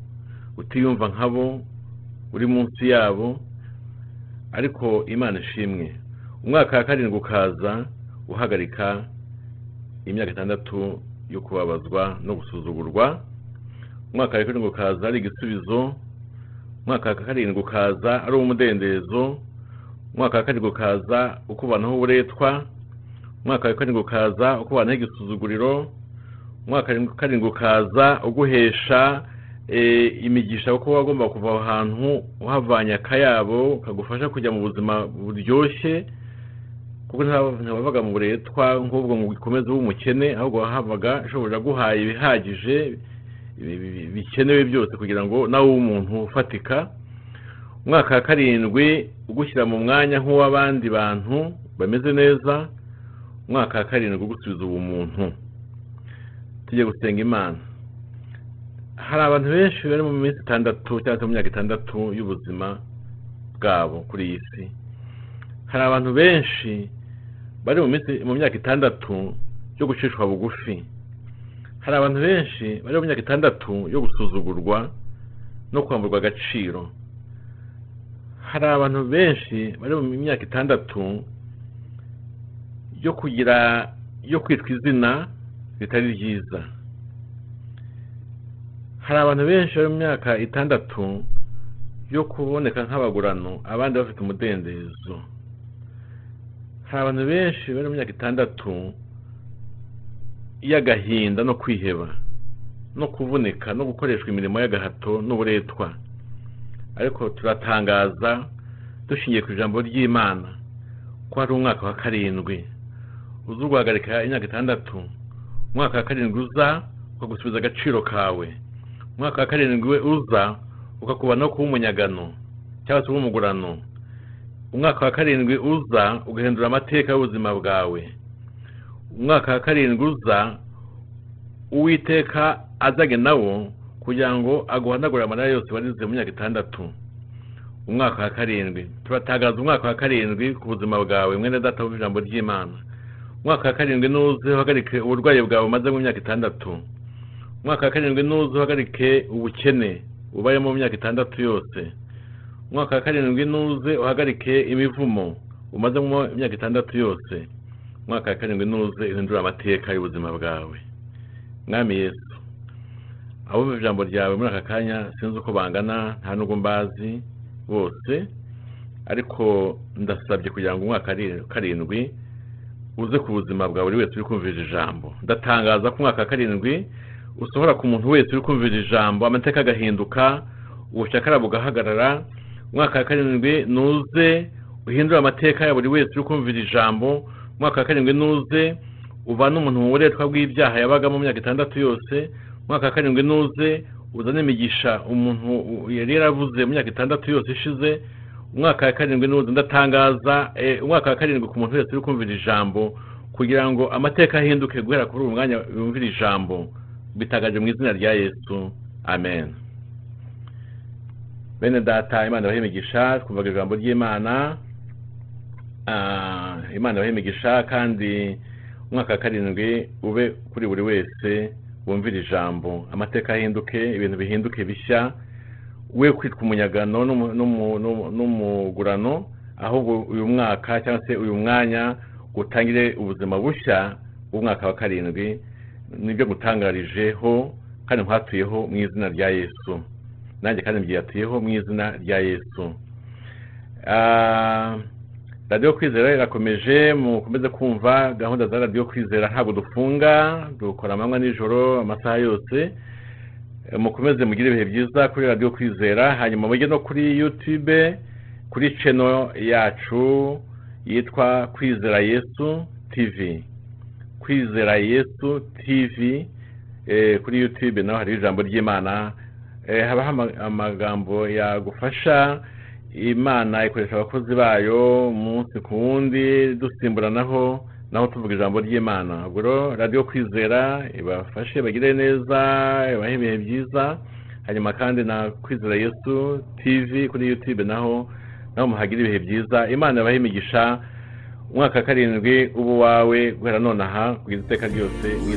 utiyumva nkabo uri munsi yabo. Ariko imana ishimwe. Umwaka wa karindwi ukaza uhagarika imyaka itandatu yo kubabazwa no gusuzugurwa. Umwaka wa karindwi ukaza ari igisubizo. Umwaka wa karindwi ukaza ari umudendezo. Umwaka wa karindwi ukaza ukubanaho uburetwa. Umwaka wa karindwi ukaza ukubanaho igisuzuguriro. Umwaka wa karindwi ukaza uguhesha imigisha kuko wagomba kuva aho hantu uhavanye akayabo kagufasha kujya mu buzima buryoshye kuko ntiwavaga mu buretwa nk'ubwo ngo ukomeze ube umukene ahubwo wahabaga shobuja aguhaye ibihagije bi- bi- bikenewe byose kugira ngo nawe ube umuntu ufatika. Umwaka wa karindwi ugushyira mu mwanya nk'uw'abandi bantu bameze neza umwaka wa karindwi ugusubiza ubumuntu tujye gusenga imana. Hari abantu benshi bari mu minsi itandatu cyangwa se mu myaka itandatu y'ubuzima bwabo kuri iyi si. Hari abantu benshi bari mu myaka itandatu yo gucishwa bugufi. Hari abantu benshi bari mu myaka itandatu yo gusuzugurwa no kwamburwa agaciro. Hari abantu benshi bari mu myaka itandatu yo kugira yo kwitwa izina ritari ryiza. Hari abantu benshi bari mu myaka itandatu yo kuboneka nk'abagurano abandi bafite umudendezo. Hari abantu benshi bari mu myaka itandatu y'agahinda no kwiheba no kuvunika no gukoreshwa imirimo y'agahato n'uburetwa. Ariko turatangaza dushingiye ku ijambo ry'imana ko hari umwaka wa karindwi. Uza uguhagarika imyaka itandatu? Umwaka wa karindwi uza ukagusubiza agaciro kawe. Umwaka wa karindwi uza ukakubanaho kuba umunyagano cyangwa se umugurano umwaka wa karindwi uza ugahindura amateka y'ubuzima bwawe. Umwaka wa karindwi uza uwiteka azage nawo kugira ngo aguhanagure amarira yose warize mu myaka itandatu. Umwaka wa karindwi. Turatagaza umwaka wa karindwi ku buzima bwawe mwene data wumva ijambo ry'imana. Umwaka wa karindwi nuze uhagarike uburwayi bwawe umaze mu myaka itandatu. Umwaka wa karindwi uhagarike ubukene ubayemo mu myaka itandatu yose. Umwaka wa karindwi nuze uhagarike imivumo umaze mu myaka itandatu yose. Umwaka wa karindwi nuze uhindura amateka y'ubuzima bwawe. Mwami yesu abumva ijambo ryawe muri aka kanya sinzi uko bangana nta nubwo mbazi bose ariko ndasabye kugira ngo umwaka ari- karindwi uze ku buzima bwa buri wese uri kumvira ijambo ndatangaza ko umwaka wa karindwi usohora ku muntu wese uri kumvira ijambo amateka agahinduka ubucakara bugahagarara umwaka wa karindwi nuze uhindura amateka ya buri wese uri kumvira ijambo umwaka wa karindwi nuze uvana umuntu mu buretwa bw'ibyaha yabagamo mu myaka itandatu yose umwaka wa karindwi nuze uzane imigisha umuntu yari yaravuze mu myaka itandatu yose ishize umwaka wa karindwi nuze ndatangaza eh, umwaka wa karindwi ku muntu wese uri kumvira ijambo kugira ngo amateka ahinduke guhera kuri uyu mwanya yumvira ijambo. Bitagaje mu izina rya yesu. Amen. Bene data imana ibahe imigisha twumvaga ijambo ry'imana. Ah, imana ibahe imigisha kandi umwaka wa karindwi ube kuri buri wese wumvira ijambo. Amateka ahinduke ibintu bihinduke bishya. We kwitwa umunyagano n'umu- n'umu- n'umu- n'umugurano ahubwo uyu mwaka cyangwa se uyu mwanya utangire ubuzima bushya bw'umwaka wa karindwi. Ni byo ngutangarijeho kandi nkwatuyeho mu izina rya yesu. Nanjye kandi mbyiyatuyeho mu izina rya yesu. Ah, radiyo kwizera irakomeje mukomeze kumva gahunda za radiyo kwizera ntabwo dufunga dukora amanywa nijoro amasaha yose. Mukomeze mugire ibihe byiza kuri radiyo kwizera hanyuma mujye no kuri yutube kuri channel yacu yitwa kwizera yesu tv kwizera yesu tv eh, kuri youtube naho hari ijambo ry'imana. Eh, habaho ama- amagambo yagufasha imana ikoresha abakozi bayo umunsi ku wundi dusimburanaho naho tuvuga ijambo ry'imana. Ubwo radiyo kwizera ibafashe bagire neza ibahe ibihe byiza. Hanyuma kandi na kwizera yesu tv kuri youtube naho naho muhagire ibihe byiza. Imana ibahe imigisha umwaka wa karindwi uba uwawe guhera nonaha kugeza iteka ryose mu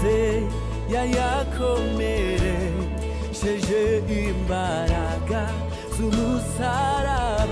yose yayakomeresheje imbaraga z'umusaraba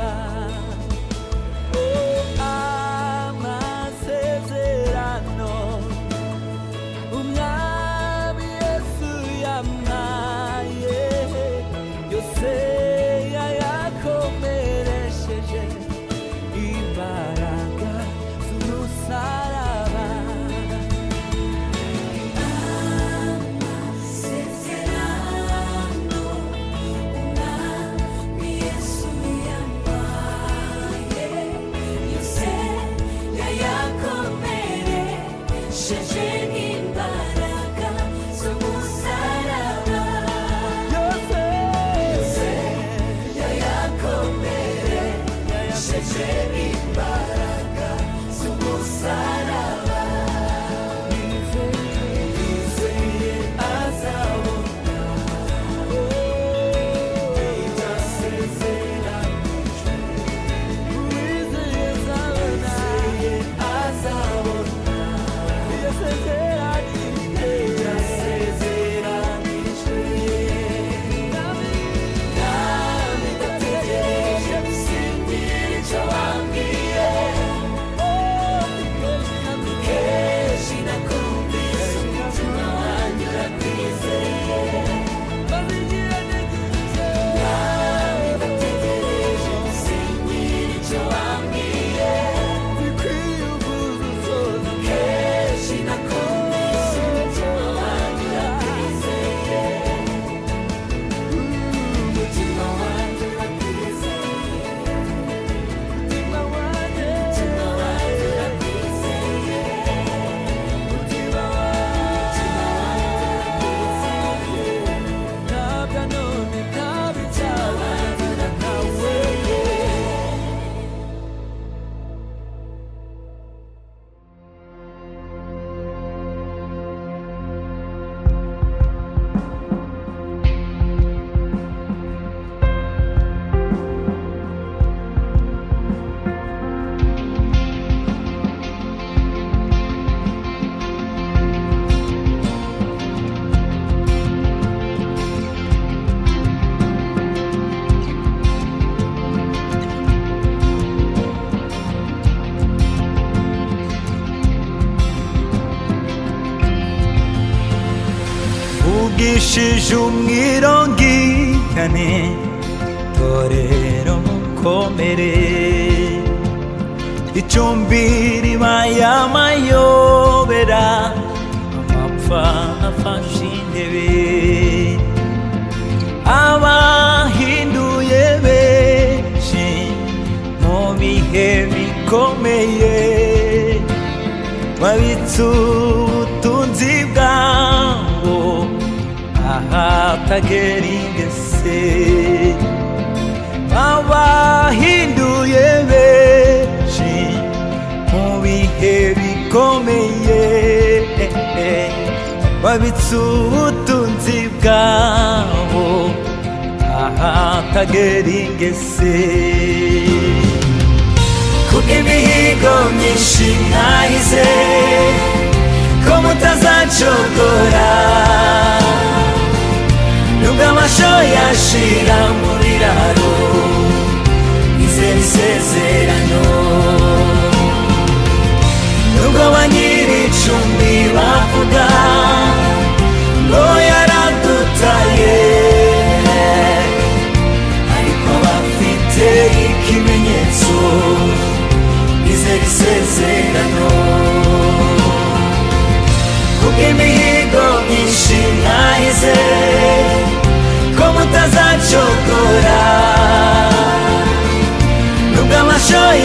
uvugishije umwirongikane torero mukomere icumbi ribaye amayobera amapfa afashe intebe abahinduye benshi mu bihe bikomeye babitse ahatagera ingese abahinduye benshi mu bihe bikomeye babitse ubutunzi bwabo ahatagera ingese kubw'imihigo myinshi mwahize ko Gama Joia Shira Muriraro Misericezera No Nungo Wanyiri Chumbi Wafuga Goya que me Ariko Wafite Ikimenyetso Misericezera No Kukimi me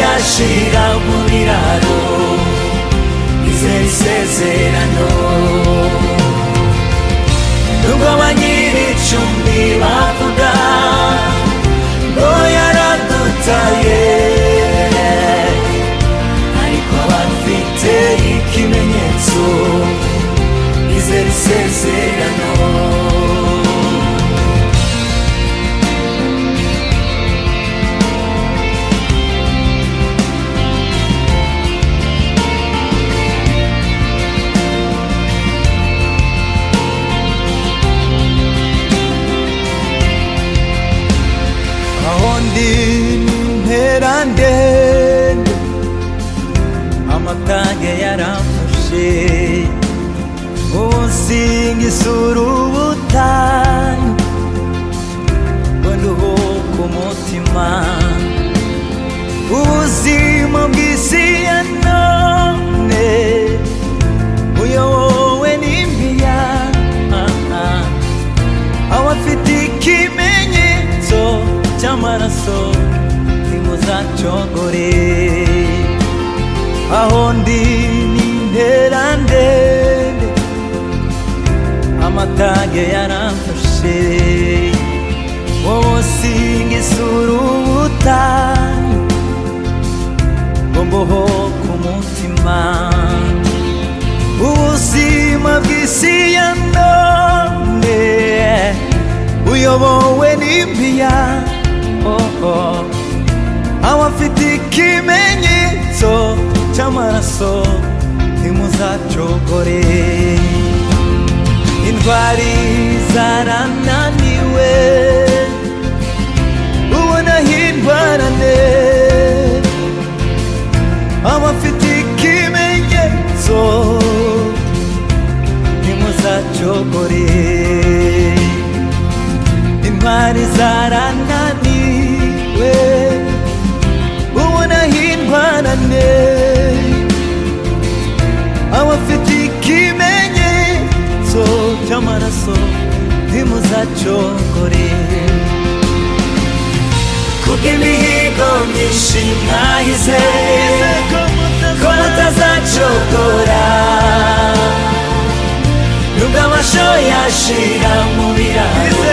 yashira mu biraro izera isezerano. Nubwo ba nyir'icumbi bavuga ngo nduhuke umutima ubuzima bw'isi ya none buyobowe n'imiyaga abafite ikimenyetso cy'amaraso ntimuzacogore aho amatage yaramfashe wowe singa isura ubutayu ngo mbohoke umutima ubuzima bw'isi ya none uyobowe n'impiya oh, oh. abafite ikimenyetso cy'amaraso ntimuzacogore zarananiwe ubona hindwarane abafite ikimenyetso ntimuzacogore intwari zarananiwe amasho yashira mu biraro izera isezerano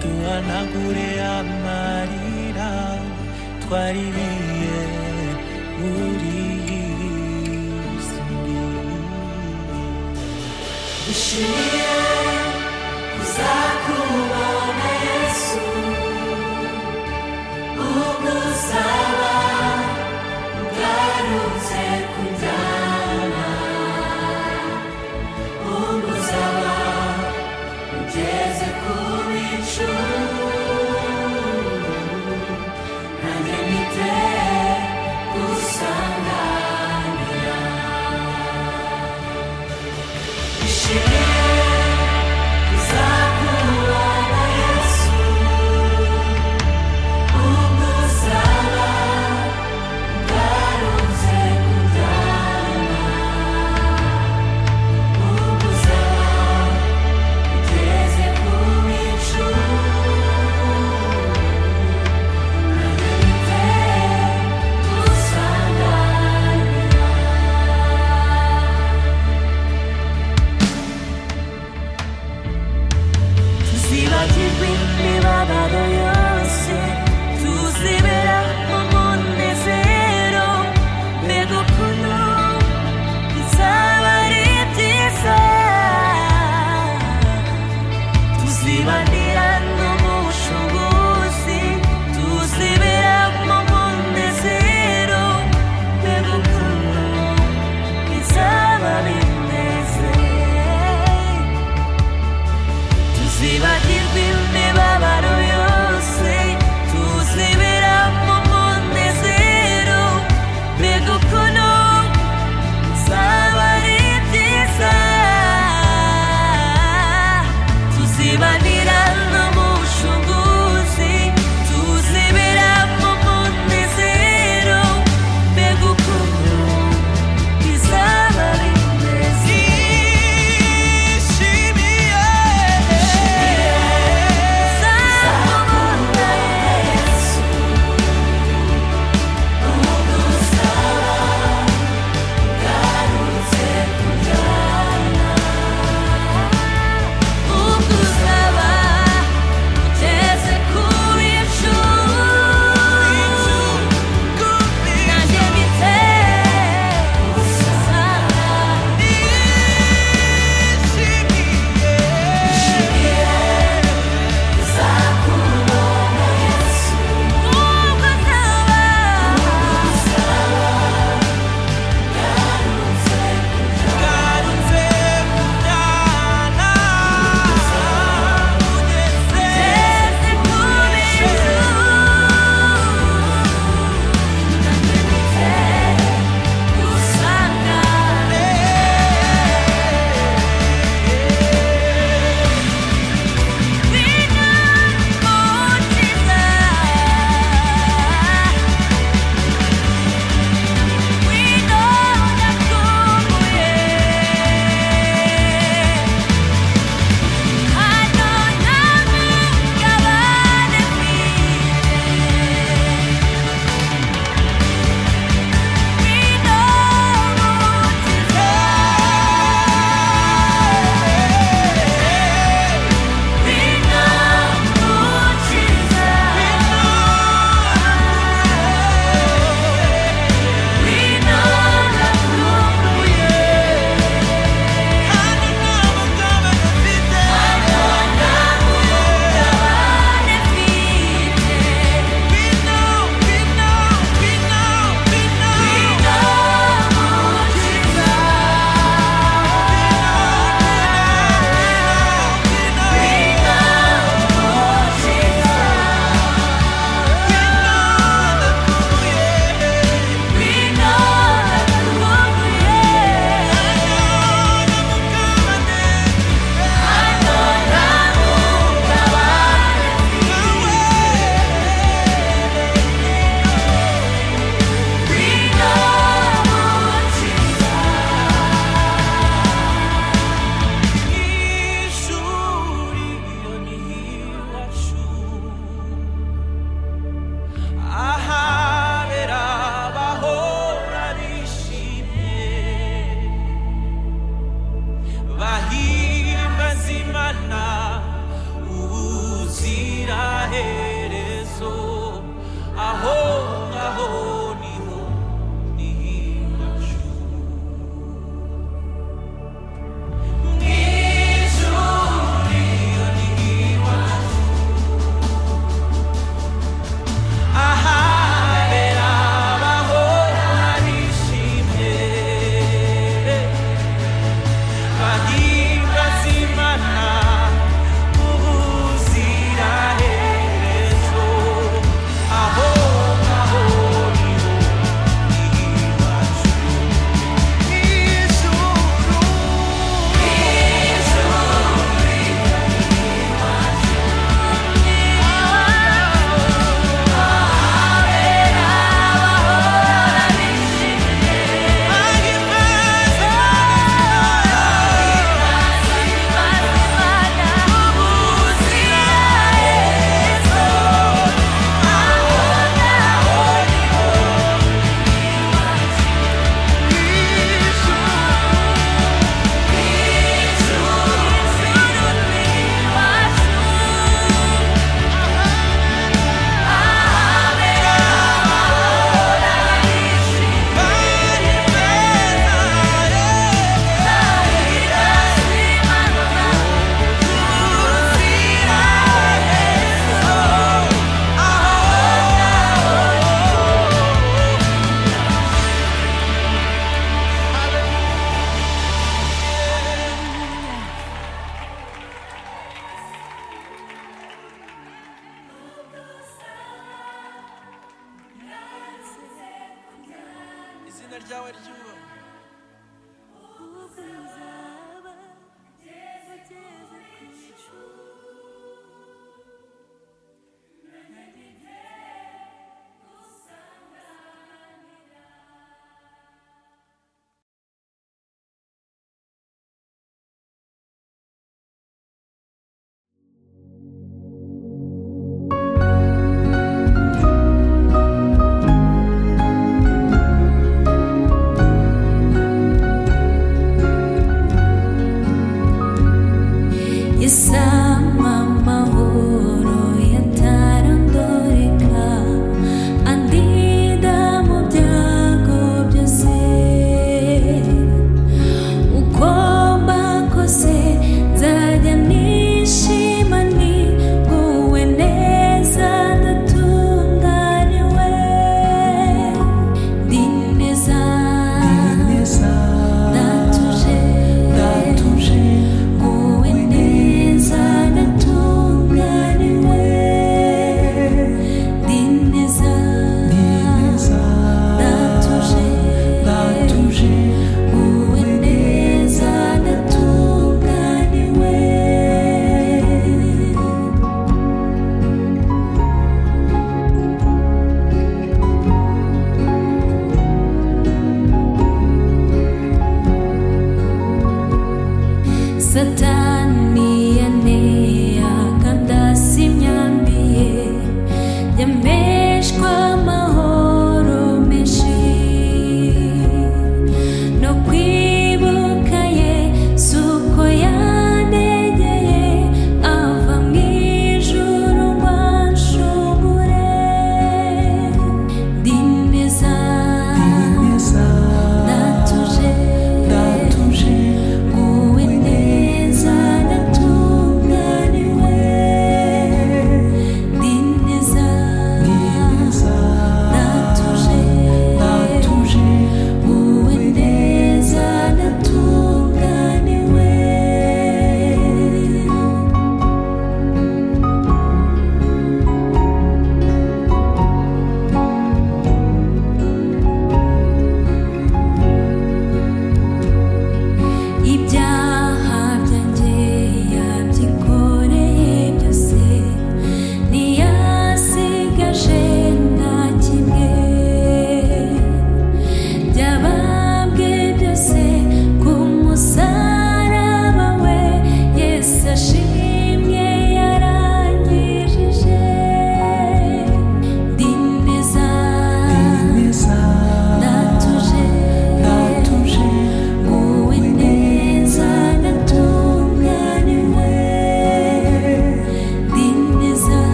Tu tuhanagure amarira twaririmba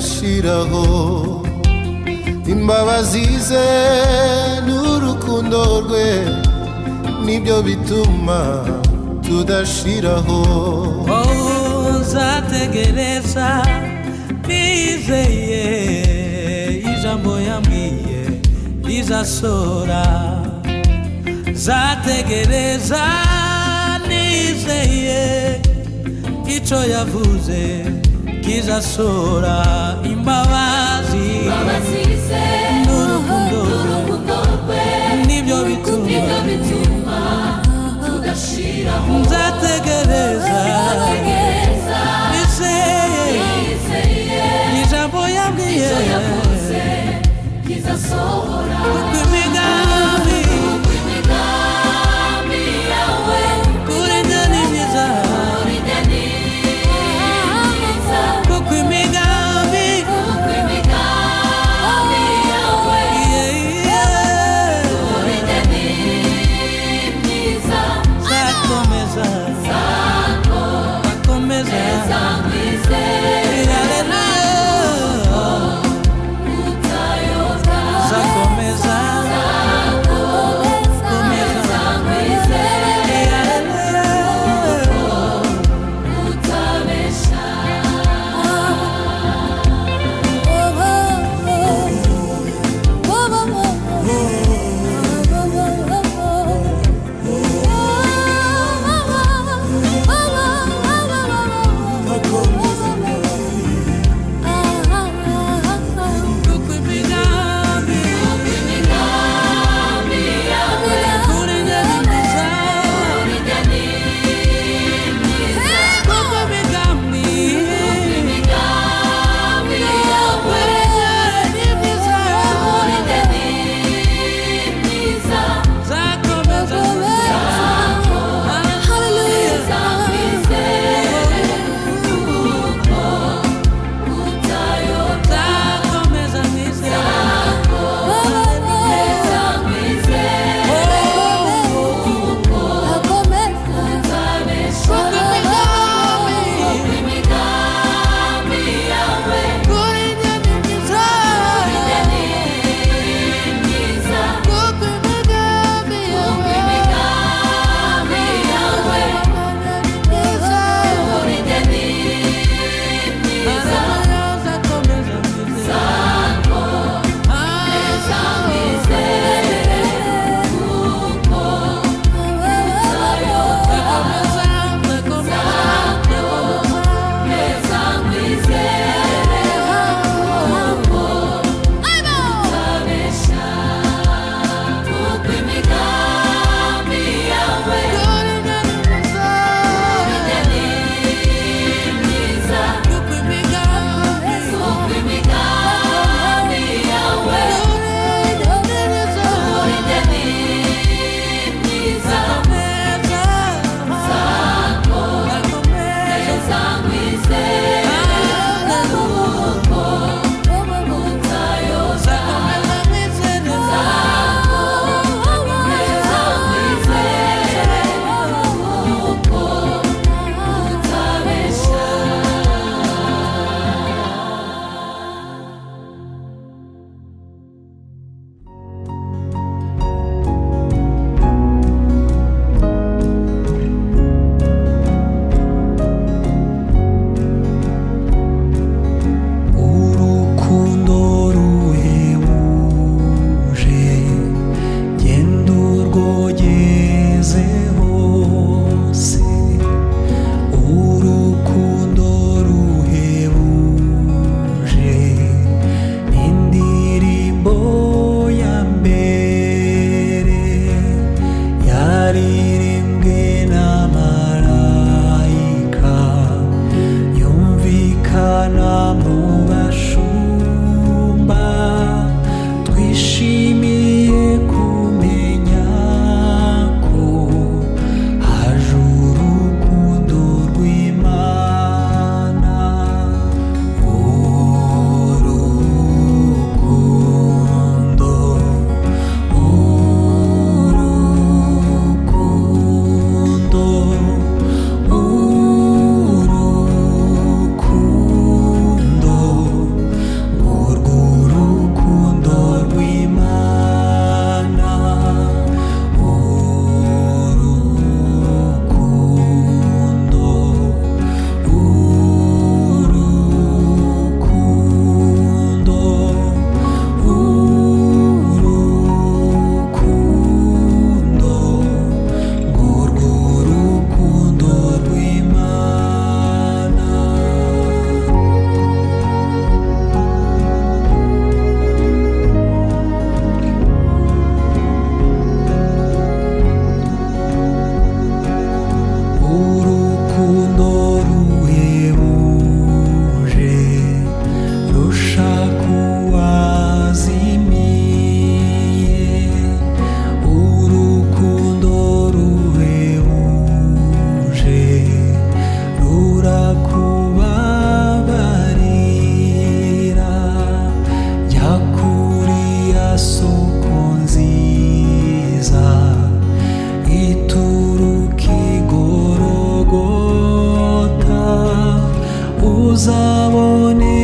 ashiraho imbabazi ze n'urukundo rwe nibyo bituma tudashiraho. Oh, nzategereza nizeye ijambo yambwiye rizasora nzategereza nizeye icyo yavuze kizasora imbabazi. N'urukundo nibyo bituma. Nzategereza. Nizeye. Ijambo yabwiye kuko imigani. uzabonera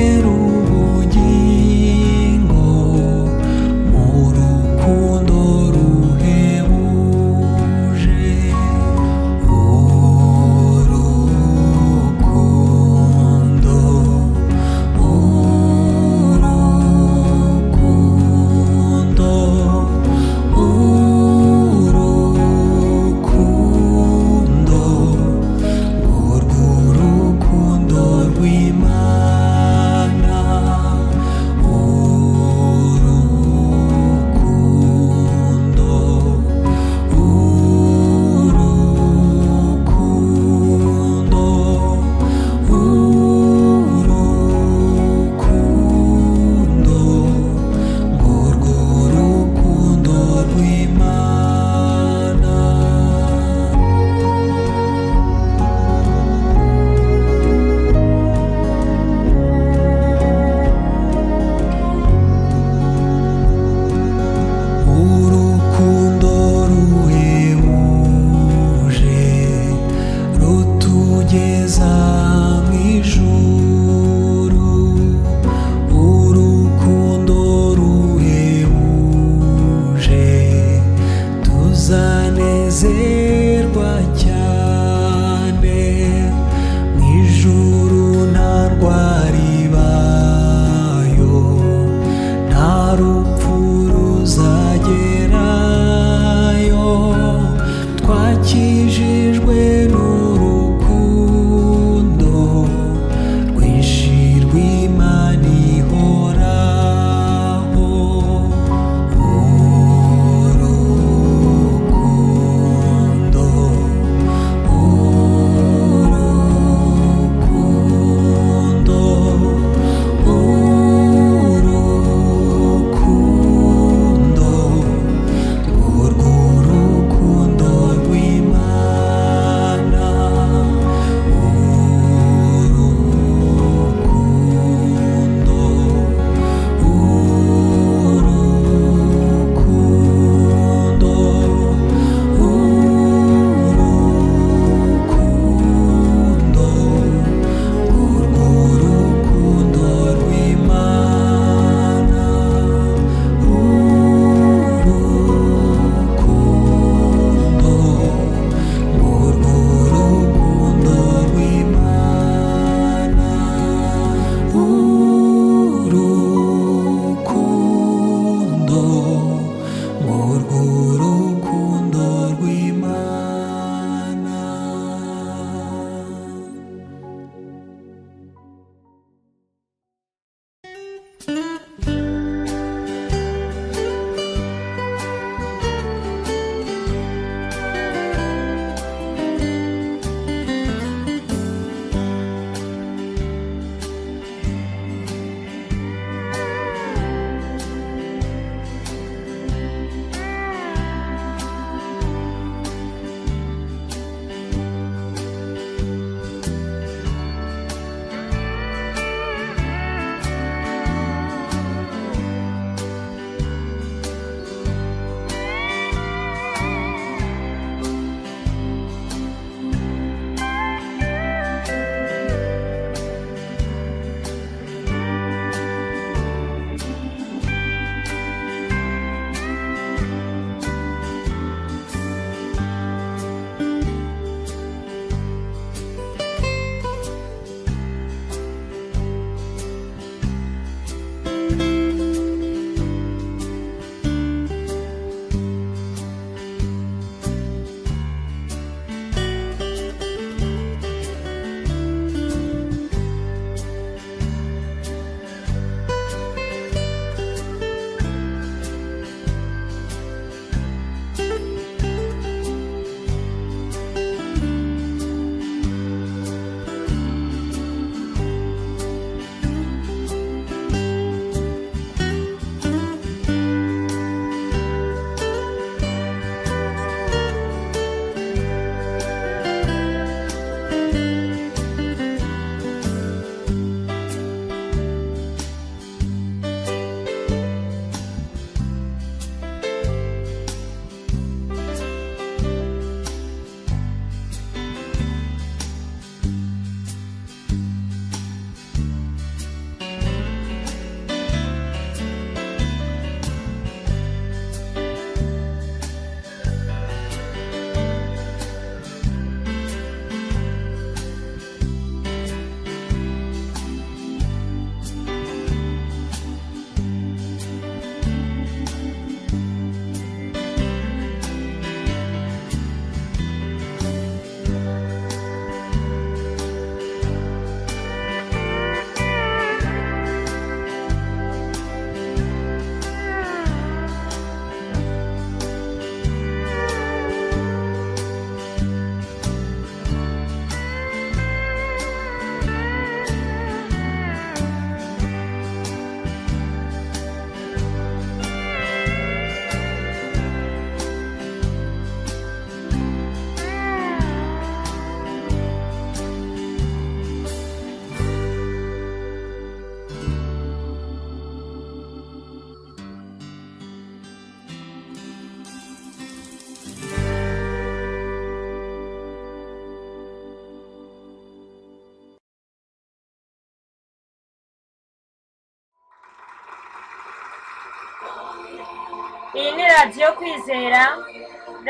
radiyo kwizera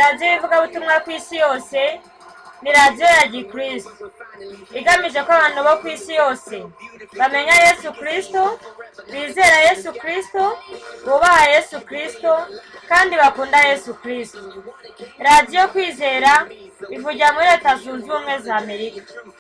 radiyo y'ivugabutumwa ku isi yose ni radiyo ya gikristo. Igamije ko abantu bo ku isi yose bamenya yesu kirisito bizera yesu kirisito bubaha yesu kirisito kandi bakunda yesu kirisito radiyo kwizera ivugira muri leta zunze ubumwe za amerika.